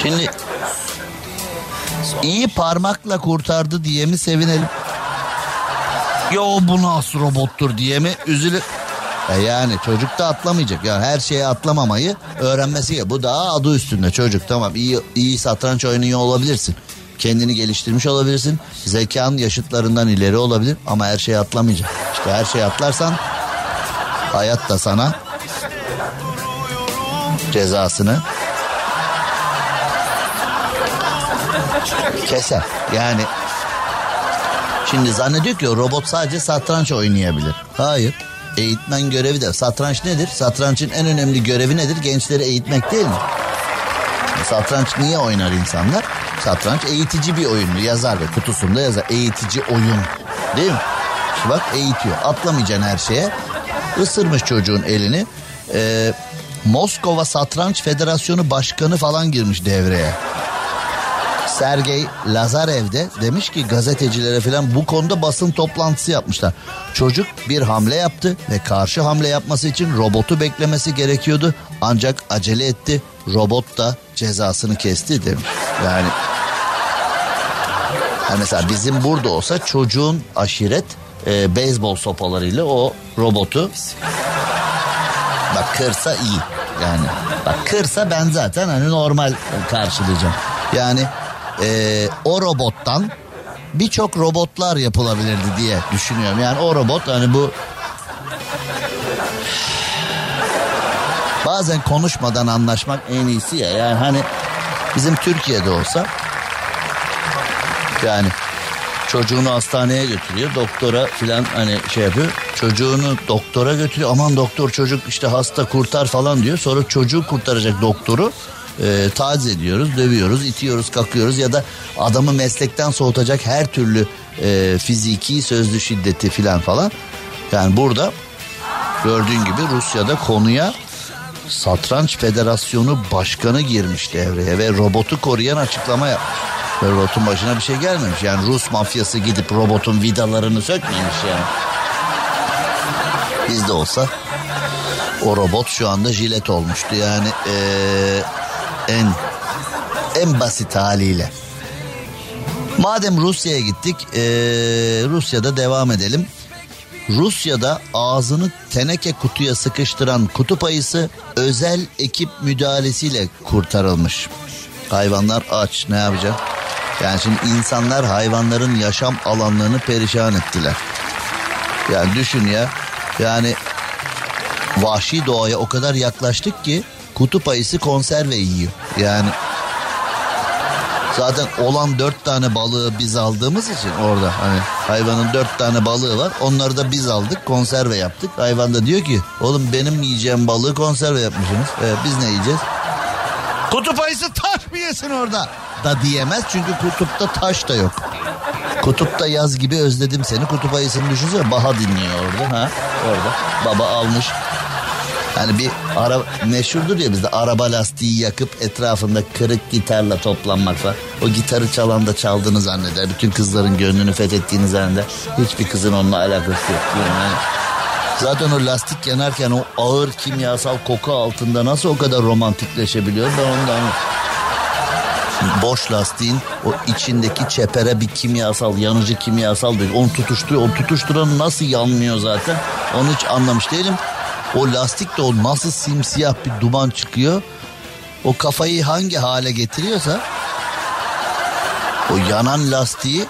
Şimdi iyi parmakla kurtardı diye mi sevinelim? Yo bu nasıl robottur diye mi üzülür? E yani çocuk da atlamayacak. Yani her şeye atlamamayı öğrenmesi ya. Bu daha adı üstünde çocuk. Tamam iyi iyi satranç oynuyor olabilirsin. Kendini geliştirmiş olabilirsin. Zekan yaşıtlarından ileri olabilir ama her şeye atlamayacak. İşte her şeye atlarsan hayat da sana cezasını keser. Yani Şimdi zannediyor ki robot sadece satranç oynayabilir. Hayır. Eğitmen görevi de. Satranç nedir? Satrançın en önemli görevi nedir? Gençleri eğitmek değil mi? Satranç niye oynar insanlar? Satranç eğitici bir oyun. Yazar ve kutusunda yazar. Eğitici oyun. Değil mi? Bak eğitiyor. Atlamayacaksın her şeye. Isırmış çocuğun elini. Ee, Moskova Satranç Federasyonu Başkanı falan girmiş devreye. Sergey Lazarev de demiş ki gazetecilere falan bu konuda basın toplantısı yapmışlar. Çocuk bir hamle yaptı ve karşı hamle yapması için robotu beklemesi gerekiyordu. Ancak acele etti. Robot da cezasını kesti demiş. Yani yani mesela bizim burada olsa çocuğun aşiret e, beyzbol sopalarıyla o robotu bak kırsa iyi. Yani bak kırsa ben zaten hani normal karşılayacağım. Yani e, o robottan birçok robotlar yapılabilirdi diye düşünüyorum. Yani o robot hani bu bazen konuşmadan anlaşmak en iyisi ya. Yani hani bizim Türkiye'de olsa yani çocuğunu hastaneye götürüyor doktora filan hani şey yapıyor çocuğunu doktora götürüyor aman doktor çocuk işte hasta kurtar falan diyor sonra çocuğu kurtaracak doktoru e, taciz ediyoruz dövüyoruz itiyoruz kakıyoruz ya da adamı meslekten soğutacak her türlü e, fiziki sözlü şiddeti filan falan yani burada gördüğün gibi Rusya'da konuya Satranç Federasyonu Başkanı girmiş devreye ve robotu koruyan açıklama yapmış. Robotun başına bir şey gelmemiş. Yani Rus mafyası gidip robotun vidalarını sökmemiş yani. Bizde olsa o robot şu anda jilet olmuştu. Yani eee, en en basit haliyle. Madem Rusya'ya gittik eee, Rusya'da devam edelim. Rusya'da ağzını teneke kutuya sıkıştıran kutup ayısı özel ekip müdahalesiyle kurtarılmış. Hayvanlar aç ne yapacak? Yani şimdi insanlar hayvanların yaşam alanlarını perişan ettiler. Yani düşün ya yani vahşi doğaya o kadar yaklaştık ki kutup ayısı konserve yiyor. Yani Zaten olan dört tane balığı biz aldığımız için orada hani hayvanın dört tane balığı var. Onları da biz aldık konserve yaptık. Hayvan da diyor ki oğlum benim yiyeceğim balığı konserve yapmışsınız. Ee, biz ne yiyeceğiz? Kutup ayısı taş mı yesin orada? Da diyemez çünkü kutupta taş da yok. Kutupta yaz gibi özledim seni. Kutup ayısını düşünsene. Baha dinliyor orada. Ha? Orada. Baba almış Hani bir ara meşhurdur ya bizde araba lastiği yakıp etrafında kırık gitarla toplanmak var. O gitarı çalan da çaldığını zanneder. Bütün kızların gönlünü fethettiğini zanneder. Hiçbir kızın onunla alakası yok. Yani zaten o lastik yanarken o ağır kimyasal koku altında nasıl o kadar romantikleşebiliyor ben ondan boş lastiğin o içindeki çepere bir kimyasal yanıcı kimyasal değil. Onu tutuşturuyor. Onu tutuşturan nasıl yanmıyor zaten. Onu hiç anlamış değilim. O lastik de o nasıl simsiyah bir duman çıkıyor. O kafayı hangi hale getiriyorsa o yanan lastiği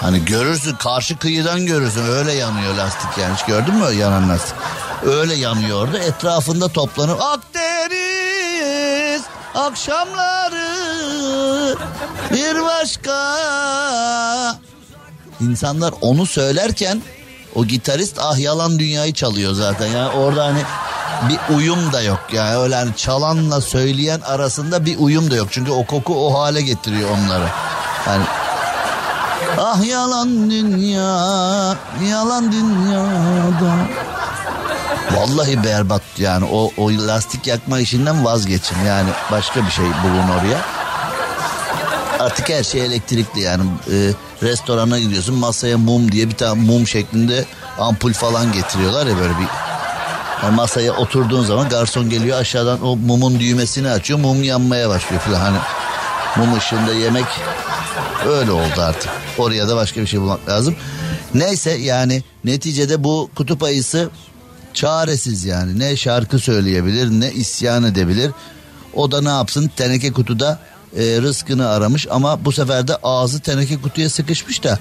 hani görürsün karşı kıyıdan görürsün öyle yanıyor lastik yani hiç gördün mü yanan lastik? Öyle yanıyordu etrafında toplanıp Akdeniz akşamları bir başka İnsanlar onu söylerken o gitarist ah yalan dünyayı çalıyor zaten. Yani orada hani bir uyum da yok. Yani öyle hani çalanla söyleyen arasında bir uyum da yok. Çünkü o koku o hale getiriyor onları. Yani Ah yalan dünya, yalan dünyada. Vallahi berbat yani o, o lastik yakma işinden vazgeçin. Yani başka bir şey bulun oraya. Artık her şey elektrikli yani. E, restorana gidiyorsun masaya mum diye bir tane mum şeklinde ampul falan getiriyorlar ya böyle bir. Yani masaya oturduğun zaman garson geliyor aşağıdan o mumun düğmesini açıyor mum yanmaya başlıyor falan. Hani mum ışığında yemek öyle oldu artık. Oraya da başka bir şey bulmak lazım. Neyse yani neticede bu kutup ayısı çaresiz yani. Ne şarkı söyleyebilir ne isyan edebilir. O da ne yapsın? Teneke kutuda e, rızkını aramış ama bu sefer de ağzı teneke kutuya sıkışmış da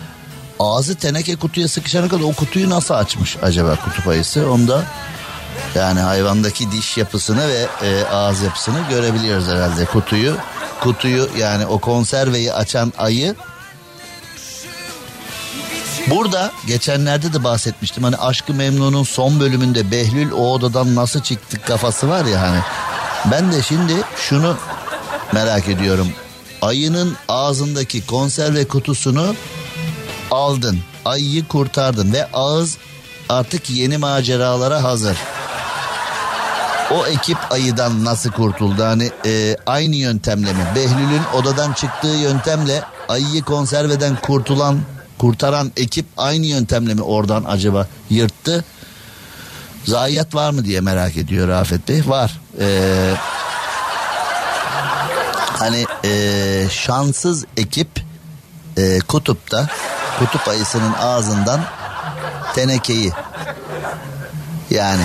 ağzı teneke kutuya sıkışana kadar o kutuyu nasıl açmış acaba kutup ayısı? Onda yani hayvandaki diş yapısını ve e, ağız yapısını görebiliyoruz herhalde. Kutuyu kutuyu yani o konserveyi açan ayı Burada geçenlerde de bahsetmiştim. Hani Aşkı Memnun'un son bölümünde Behlül o odadan nasıl çıktık kafası var ya hani. Ben de şimdi şunu merak ediyorum. Ayının ağzındaki konserve kutusunu aldın. Ayıyı kurtardın ve ağız artık yeni maceralara hazır. O ekip ayıdan nasıl kurtuldu? Hani e, aynı yöntemle mi? Behlül'ün odadan çıktığı yöntemle ayıyı konserveden kurtulan, kurtaran ekip aynı yöntemle mi oradan acaba yırttı? Zayiat var mı diye merak ediyor Rafet Bey. Var. Eee hani e, şanssız ekip e, kutupta kutup ayısının ağzından tenekeyi. Yani.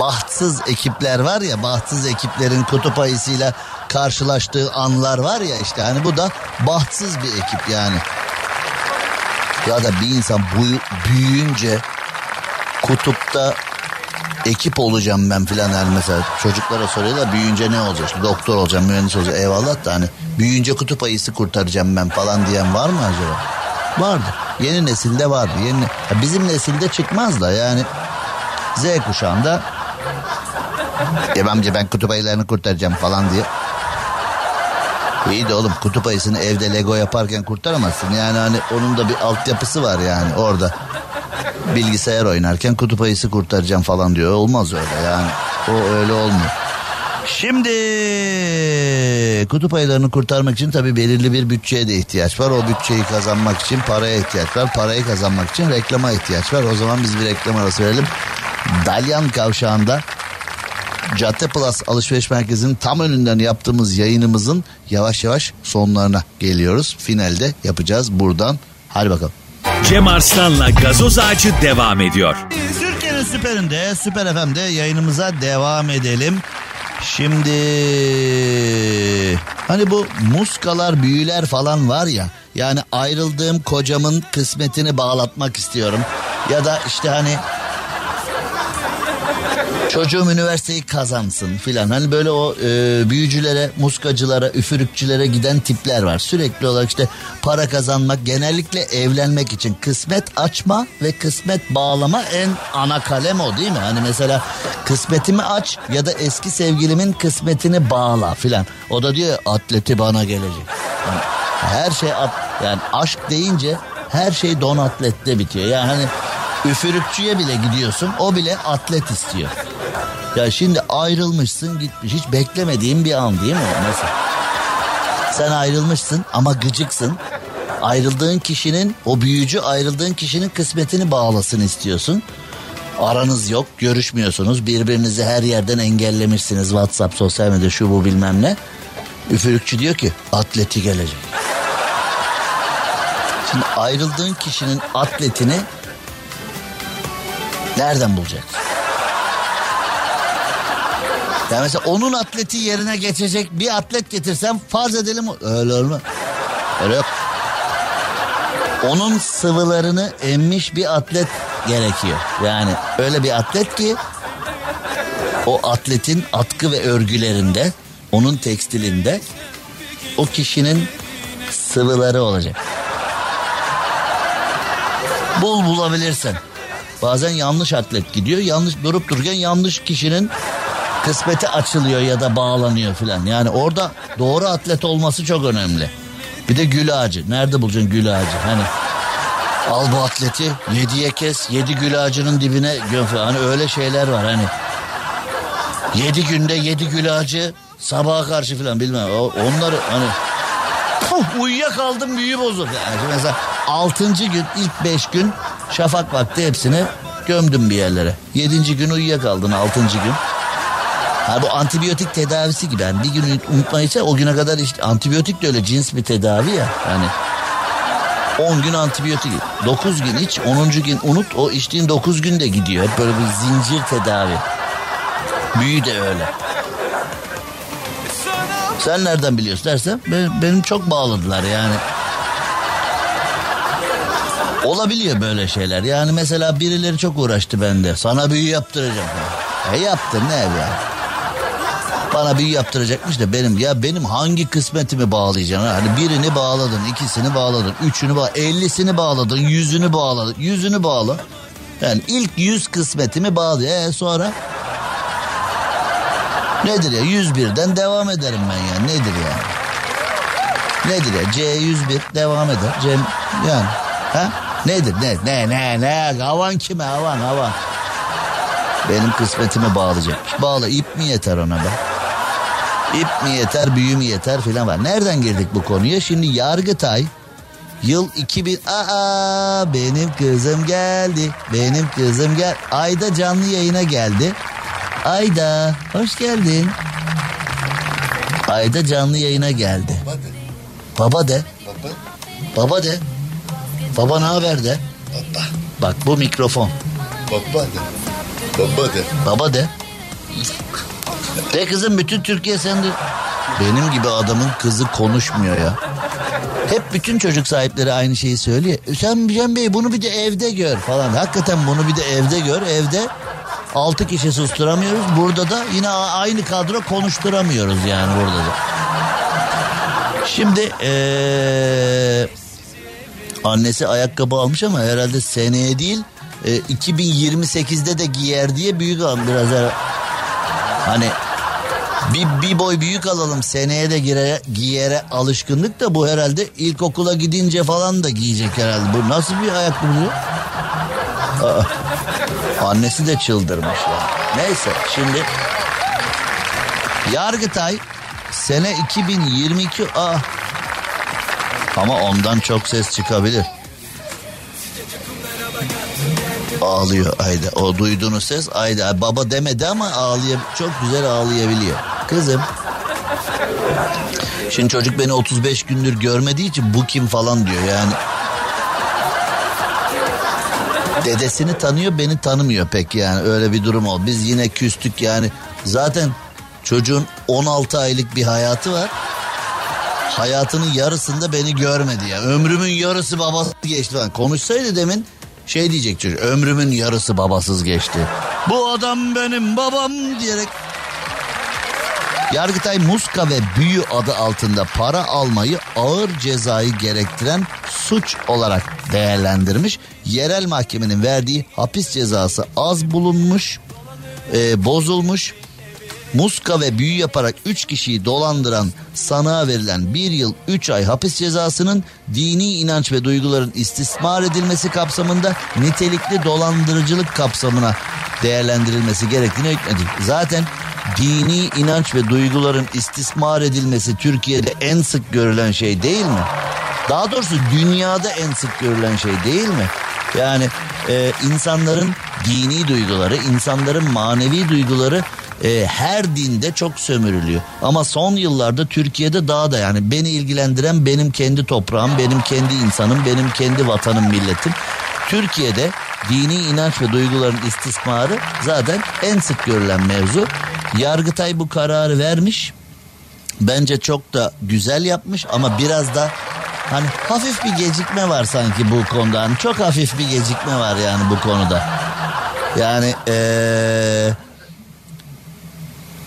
Bahtsız ekipler var ya bahtsız ekiplerin kutup ayısıyla karşılaştığı anlar var ya işte. Hani bu da bahtsız bir ekip yani. Ya da bir insan büyüyünce kutupta ekip olacağım ben filan yani mesela çocuklara soruyorlar büyüyünce ne olacak? İşte doktor olacağım, mühendis olacağım. Eyvallah da hani büyüyünce kutup ayısı kurtaracağım ben falan diyen var mı acaba? Vardı. Yeni nesilde vardı. Yeni ya bizim nesilde çıkmaz da yani Z kuşağında ya amca ben kutup ayılarını kurtaracağım falan diye. İyi de oğlum kutup ayısını evde Lego yaparken kurtaramazsın. Yani hani onun da bir altyapısı var yani orada. Bilgisayar oynarken kutup ayısı kurtaracağım falan diyor. Olmaz öyle yani. O öyle olmuyor. Şimdi kutup ayılarını kurtarmak için tabii belirli bir bütçeye de ihtiyaç var. O bütçeyi kazanmak için paraya ihtiyaç var. Parayı kazanmak için reklama ihtiyaç var. O zaman biz bir reklam arası verelim. Dalyan Kavşağı'nda Cadde Plus alışveriş merkezinin tam önünden yaptığımız yayınımızın yavaş yavaş sonlarına geliyoruz. Finalde yapacağız buradan. Hadi bakalım. Cem Arslan'la gazoz ağacı devam ediyor. Türkiye'nin süperinde, Süper FM'de yayınımıza devam edelim. Şimdi hani bu muskalar, büyüler falan var ya. Yani ayrıldığım kocamın kısmetini bağlatmak istiyorum. Ya da işte hani çocuğum üniversiteyi kazansın filan. Hani böyle o e, büyücülere, muskacılara, üfürükçülere giden tipler var. Sürekli olarak işte para kazanmak, genellikle evlenmek için kısmet açma ve kısmet bağlama en ana kalem o değil mi? Hani mesela kısmetimi aç ya da eski sevgilimin kısmetini bağla filan. O da diyor atleti bana gelecek. Yani her şey at, yani aşk deyince her şey don atlette bitiyor. Yani hani üfürükçüye bile gidiyorsun o bile atlet istiyor. Ya şimdi ayrılmışsın gitmiş hiç beklemediğin bir an değil mi? Nasıl? Sen ayrılmışsın ama gıcıksın. Ayrıldığın kişinin o büyücü ayrıldığın kişinin kısmetini bağlasın istiyorsun. Aranız yok görüşmüyorsunuz birbirinizi her yerden engellemişsiniz WhatsApp sosyal medya şu bu bilmem ne. Üfürükçü diyor ki atleti gelecek. Şimdi ayrıldığın kişinin atletini nereden bulacaksın? Ya mesela onun atleti yerine geçecek bir atlet getirsem farz edelim öyle olmaz. Öyle yok. Onun sıvılarını emmiş bir atlet gerekiyor. Yani öyle bir atlet ki o atletin atkı ve örgülerinde, onun tekstilinde o kişinin sıvıları olacak. Bul bulabilirsen. Bazen yanlış atlet gidiyor. Yanlış durup dururken yanlış kişinin kısmeti açılıyor ya da bağlanıyor filan. Yani orada doğru atlet olması çok önemli. Bir de gül ağacı. Nerede bulacaksın gül ağacı? Hani al bu atleti yediye kes yedi gül ağacının dibine göm. Hani öyle şeyler var hani. Yedi günde yedi gül ağacı sabaha karşı filan bilmem. Onları hani Puh, uyuyakaldım büyü bozuldu. Yani mesela altıncı gün ilk beş gün şafak vakti hepsini gömdüm bir yerlere. Yedinci gün uyuyakaldın altıncı gün. Ha bu antibiyotik tedavisi gibi. Yani bir gün unutmayırsa o güne kadar işte antibiyotik de öyle cins bir tedavi ya. Yani 10 gün antibiyotik. 9 gün iç 10. gün unut o içtiğin 9 gün de gidiyor. Hep böyle bir zincir tedavi. Büyü de öyle. Sen nereden biliyorsun dersen benim, benim çok bağladılar yani. Olabiliyor böyle şeyler. Yani mesela birileri çok uğraştı bende. Sana büyü yaptıracağım. E yaptın ne ya? Bana büyü yaptıracakmış da benim ya benim hangi kısmetimi bağlayacaksın? Hani birini bağladın, ikisini bağladın, üçünü bağladın, ellisini bağladın, yüzünü bağladın, yüzünü bağla. Yani ilk yüz kısmetimi bağlı. E sonra nedir ya 101'den devam ederim ben ya nedir ya? Nedir ya C101 devam eder. Cem yani ha? Nedir ne ne ne ne havan kime havan havan. Benim kısmetimi bağlayacakmış. Bağla ip mi yeter ona be? İp mi yeter, büyü mü yeter filan var. Nereden girdik bu konuya? Şimdi Yargıtay yıl 2000... Aa benim kızım geldi. Benim kızım gel. Ayda canlı yayına geldi. Ayda hoş geldin. Ayda canlı yayına geldi. Baba de. Baba de. Baba ne haber de. Bak bu mikrofon. Baba de. Baba de. Baba de. De kızım bütün Türkiye sende. Benim gibi adamın kızı konuşmuyor ya. Hep bütün çocuk sahipleri aynı şeyi söylüyor. Sen Cem Bey bunu bir de evde gör falan. Hakikaten bunu bir de evde gör. Evde Altı kişi susturamıyoruz. Burada da yine aynı kadro konuşturamıyoruz yani burada da. Şimdi ee, annesi ayakkabı almış ama herhalde seneye değil e, 2028'de de giyer diye büyük al biraz hani bir, bir boy büyük alalım seneye de gire, giyere alışkınlık da bu herhalde ilkokula gidince falan da giyecek herhalde. Bu nasıl bir ayakkabı bu? Annesi de çıldırmış ya. Neyse şimdi Yargıtay sene 2022 ah ama ondan çok ses çıkabilir. Ağlıyor Ayda. O duyduğunuz ses Ayda. Baba demedi ama ağlıyor. Çok güzel ağlayabiliyor. Kızım. Şimdi çocuk beni 35 gündür görmediği için bu kim falan diyor yani. Dedesini tanıyor beni tanımıyor pek yani öyle bir durum o. Biz yine küstük yani. Zaten çocuğun 16 aylık bir hayatı var. Hayatının yarısında beni görmedi ya. Ömrümün yarısı babası geçti falan. Konuşsaydı demin şey diyecek çocuk. Ömrümün yarısı babasız geçti. Bu adam benim babam diyerek. Yargıtay muska ve büyü adı altında para almayı ağır cezayı gerektiren suç olarak değerlendirmiş. Yerel mahkemenin verdiği hapis cezası az bulunmuş, e, bozulmuş. Muska ve büyü yaparak 3 kişiyi dolandıran sanığa verilen 1 yıl 3 ay hapis cezasının dini inanç ve duyguların istismar edilmesi kapsamında nitelikli dolandırıcılık kapsamına değerlendirilmesi gerektiğini hükmedi. Zaten dini inanç ve duyguların istismar edilmesi Türkiye'de en sık görülen şey değil mi? Daha doğrusu dünyada en sık görülen şey değil mi? Yani e, insanların dini duyguları, insanların manevi duyguları e, her dinde çok sömürülüyor. Ama son yıllarda Türkiye'de daha da yani beni ilgilendiren benim kendi toprağım, benim kendi insanım, benim kendi vatanım, milletim. Türkiye'de dini inanç ve duyguların istismarı zaten en sık görülen mevzu. Yargıtay bu kararı vermiş. Bence çok da güzel yapmış ama biraz da hani hafif bir gecikme var sanki bu konuda. Hani çok hafif bir gecikme var yani bu konuda. Yani eee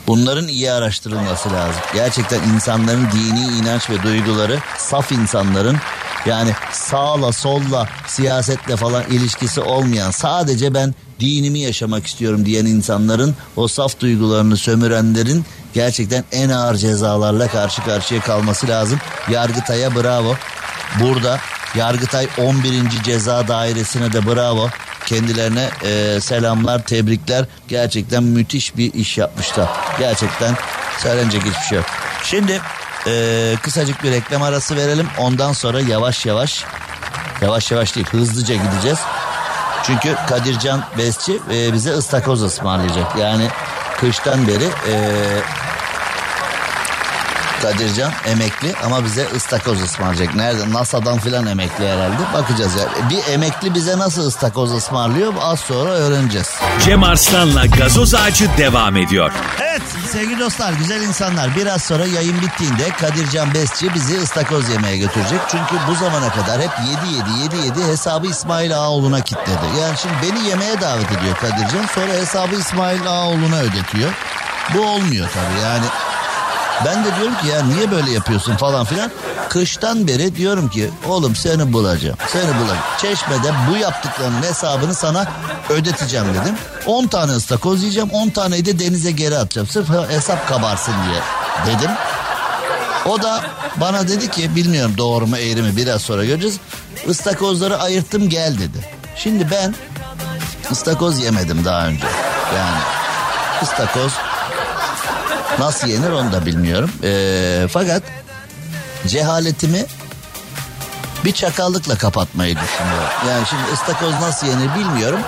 Bunların iyi araştırılması lazım. Gerçekten insanların dini inanç ve duyguları saf insanların yani sağla solla siyasetle falan ilişkisi olmayan sadece ben dinimi yaşamak istiyorum diyen insanların o saf duygularını sömürenlerin gerçekten en ağır cezalarla karşı karşıya kalması lazım. Yargıtay'a bravo. Burada Yargıtay 11. Ceza Dairesi'ne de bravo. Kendilerine e, selamlar, tebrikler. Gerçekten müthiş bir iş yapmışlar. Gerçekten söylenecek hiçbir şey yok. Şimdi e, kısacık bir reklam arası verelim. Ondan sonra yavaş yavaş, yavaş yavaş değil hızlıca gideceğiz. Çünkü Kadircan Besçi e, bize ıstakoz ısmarlayacak. Yani kıştan beri e, Kadircan emekli ama bize ıstakoz ısmarlayacak. Nerede? NASA'dan filan emekli herhalde. Bakacağız ya. Bir emekli bize nasıl ıstakoz ısmarlıyor az sonra öğreneceğiz. Cem Arslan'la gazoz ağacı devam ediyor. Evet sevgili dostlar güzel insanlar biraz sonra yayın bittiğinde Kadircan Besçi bizi ıstakoz yemeye götürecek. Çünkü bu zamana kadar hep 7 7 7 7 hesabı İsmail Ağoğlu'na kitledi. Yani şimdi beni yemeğe davet ediyor Kadircan sonra hesabı İsmail Ağoğlu'na ödetiyor. Bu olmuyor tabii yani. Ben de diyorum ki ya niye böyle yapıyorsun falan filan. Kıştan beri diyorum ki oğlum seni bulacağım. Seni bulacağım. Çeşmede bu yaptıklarının hesabını sana ödeteceğim dedim. 10 tane ıstakoz yiyeceğim 10 taneyi de denize geri atacağım. Sırf hesap kabarsın diye dedim. O da bana dedi ki bilmiyorum doğru mu eğri mi biraz sonra göreceğiz. Istakozları ayırttım gel dedi. Şimdi ben ıstakoz yemedim daha önce. Yani ıstakoz Nasıl yenir onu da bilmiyorum. Ee, fakat cehaletimi bir çakallıkla kapatmayı düşünüyorum. Yani şimdi ıstakoz nasıl yenir bilmiyorum.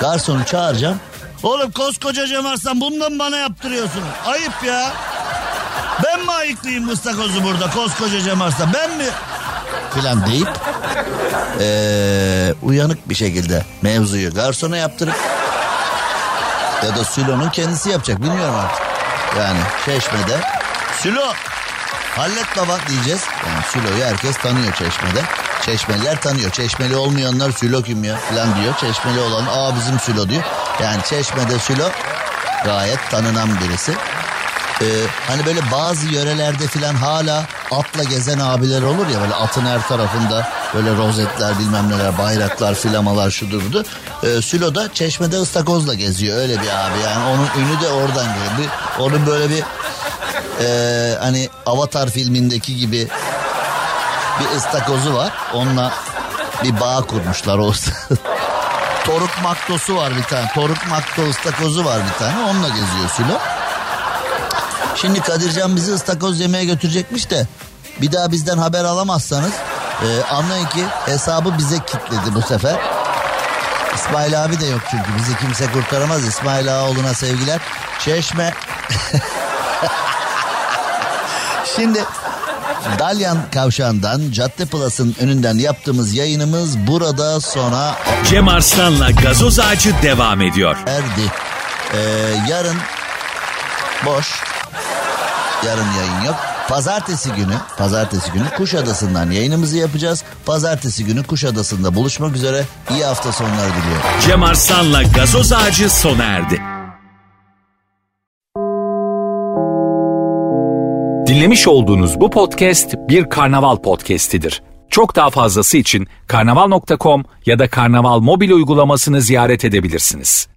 Garsonu çağıracağım. Oğlum koskoca Cem bundan bana yaptırıyorsun. Ayıp ya. Ben mi ayıklayayım ıstakozu burada koskoca Cem ben mi? Filan deyip ee, uyanık bir şekilde mevzuyu garsona yaptırıp ya da Sülo'nun kendisi yapacak bilmiyorum artık. Yani Çeşme'de Sülo hallet baba diyeceğiz. Yani Sülo'yu herkes tanıyor Çeşme'de. Çeşmeliler tanıyor. Çeşmeli olmayanlar Sülo kim ya falan diyor. Çeşmeli olan aa bizim Sülo diyor. Yani Çeşme'de Sülo gayet tanınan birisi. Ee, hani böyle bazı yörelerde filan hala atla gezen abiler olur ya böyle atın her tarafında böyle rozetler bilmem neler bayraklar filamalar şudur budur. Ee, Sülo da çeşmede ıstakozla geziyor öyle bir abi yani onun ünü de oradan. Bir, onun böyle bir e, hani Avatar filmindeki gibi bir ıstakozu var onunla bir bağ kurmuşlar o Toruk maktosu var bir tane. Toruk makto ıstakozu var bir tane. Onunla geziyor Sülo. Şimdi Kadircan bizi ıstakoz yemeye götürecekmiş de bir daha bizden haber alamazsanız e, anlayın ki hesabı bize kitledi bu sefer. İsmail abi de yok çünkü bizi kimse kurtaramaz. İsmail Ağaoğlu'na sevgiler. Çeşme. Şimdi Dalyan Kavşağı'ndan Cadde Plus'ın önünden yaptığımız yayınımız burada sona Cem Arslan'la gazoz ağacı devam ediyor. erdi. Ee, yarın boş. Yarın yayın yok. Pazartesi günü, pazartesi günü Kuşadası'ndan yayınımızı yapacağız. Pazartesi günü Kuşadası'nda buluşmak üzere. İyi hafta sonları diliyorum. Cem Arslan'la gazoz ağacı sona erdi. Dinlemiş olduğunuz bu podcast bir karnaval podcastidir. Çok daha fazlası için karnaval.com ya da karnaval mobil uygulamasını ziyaret edebilirsiniz.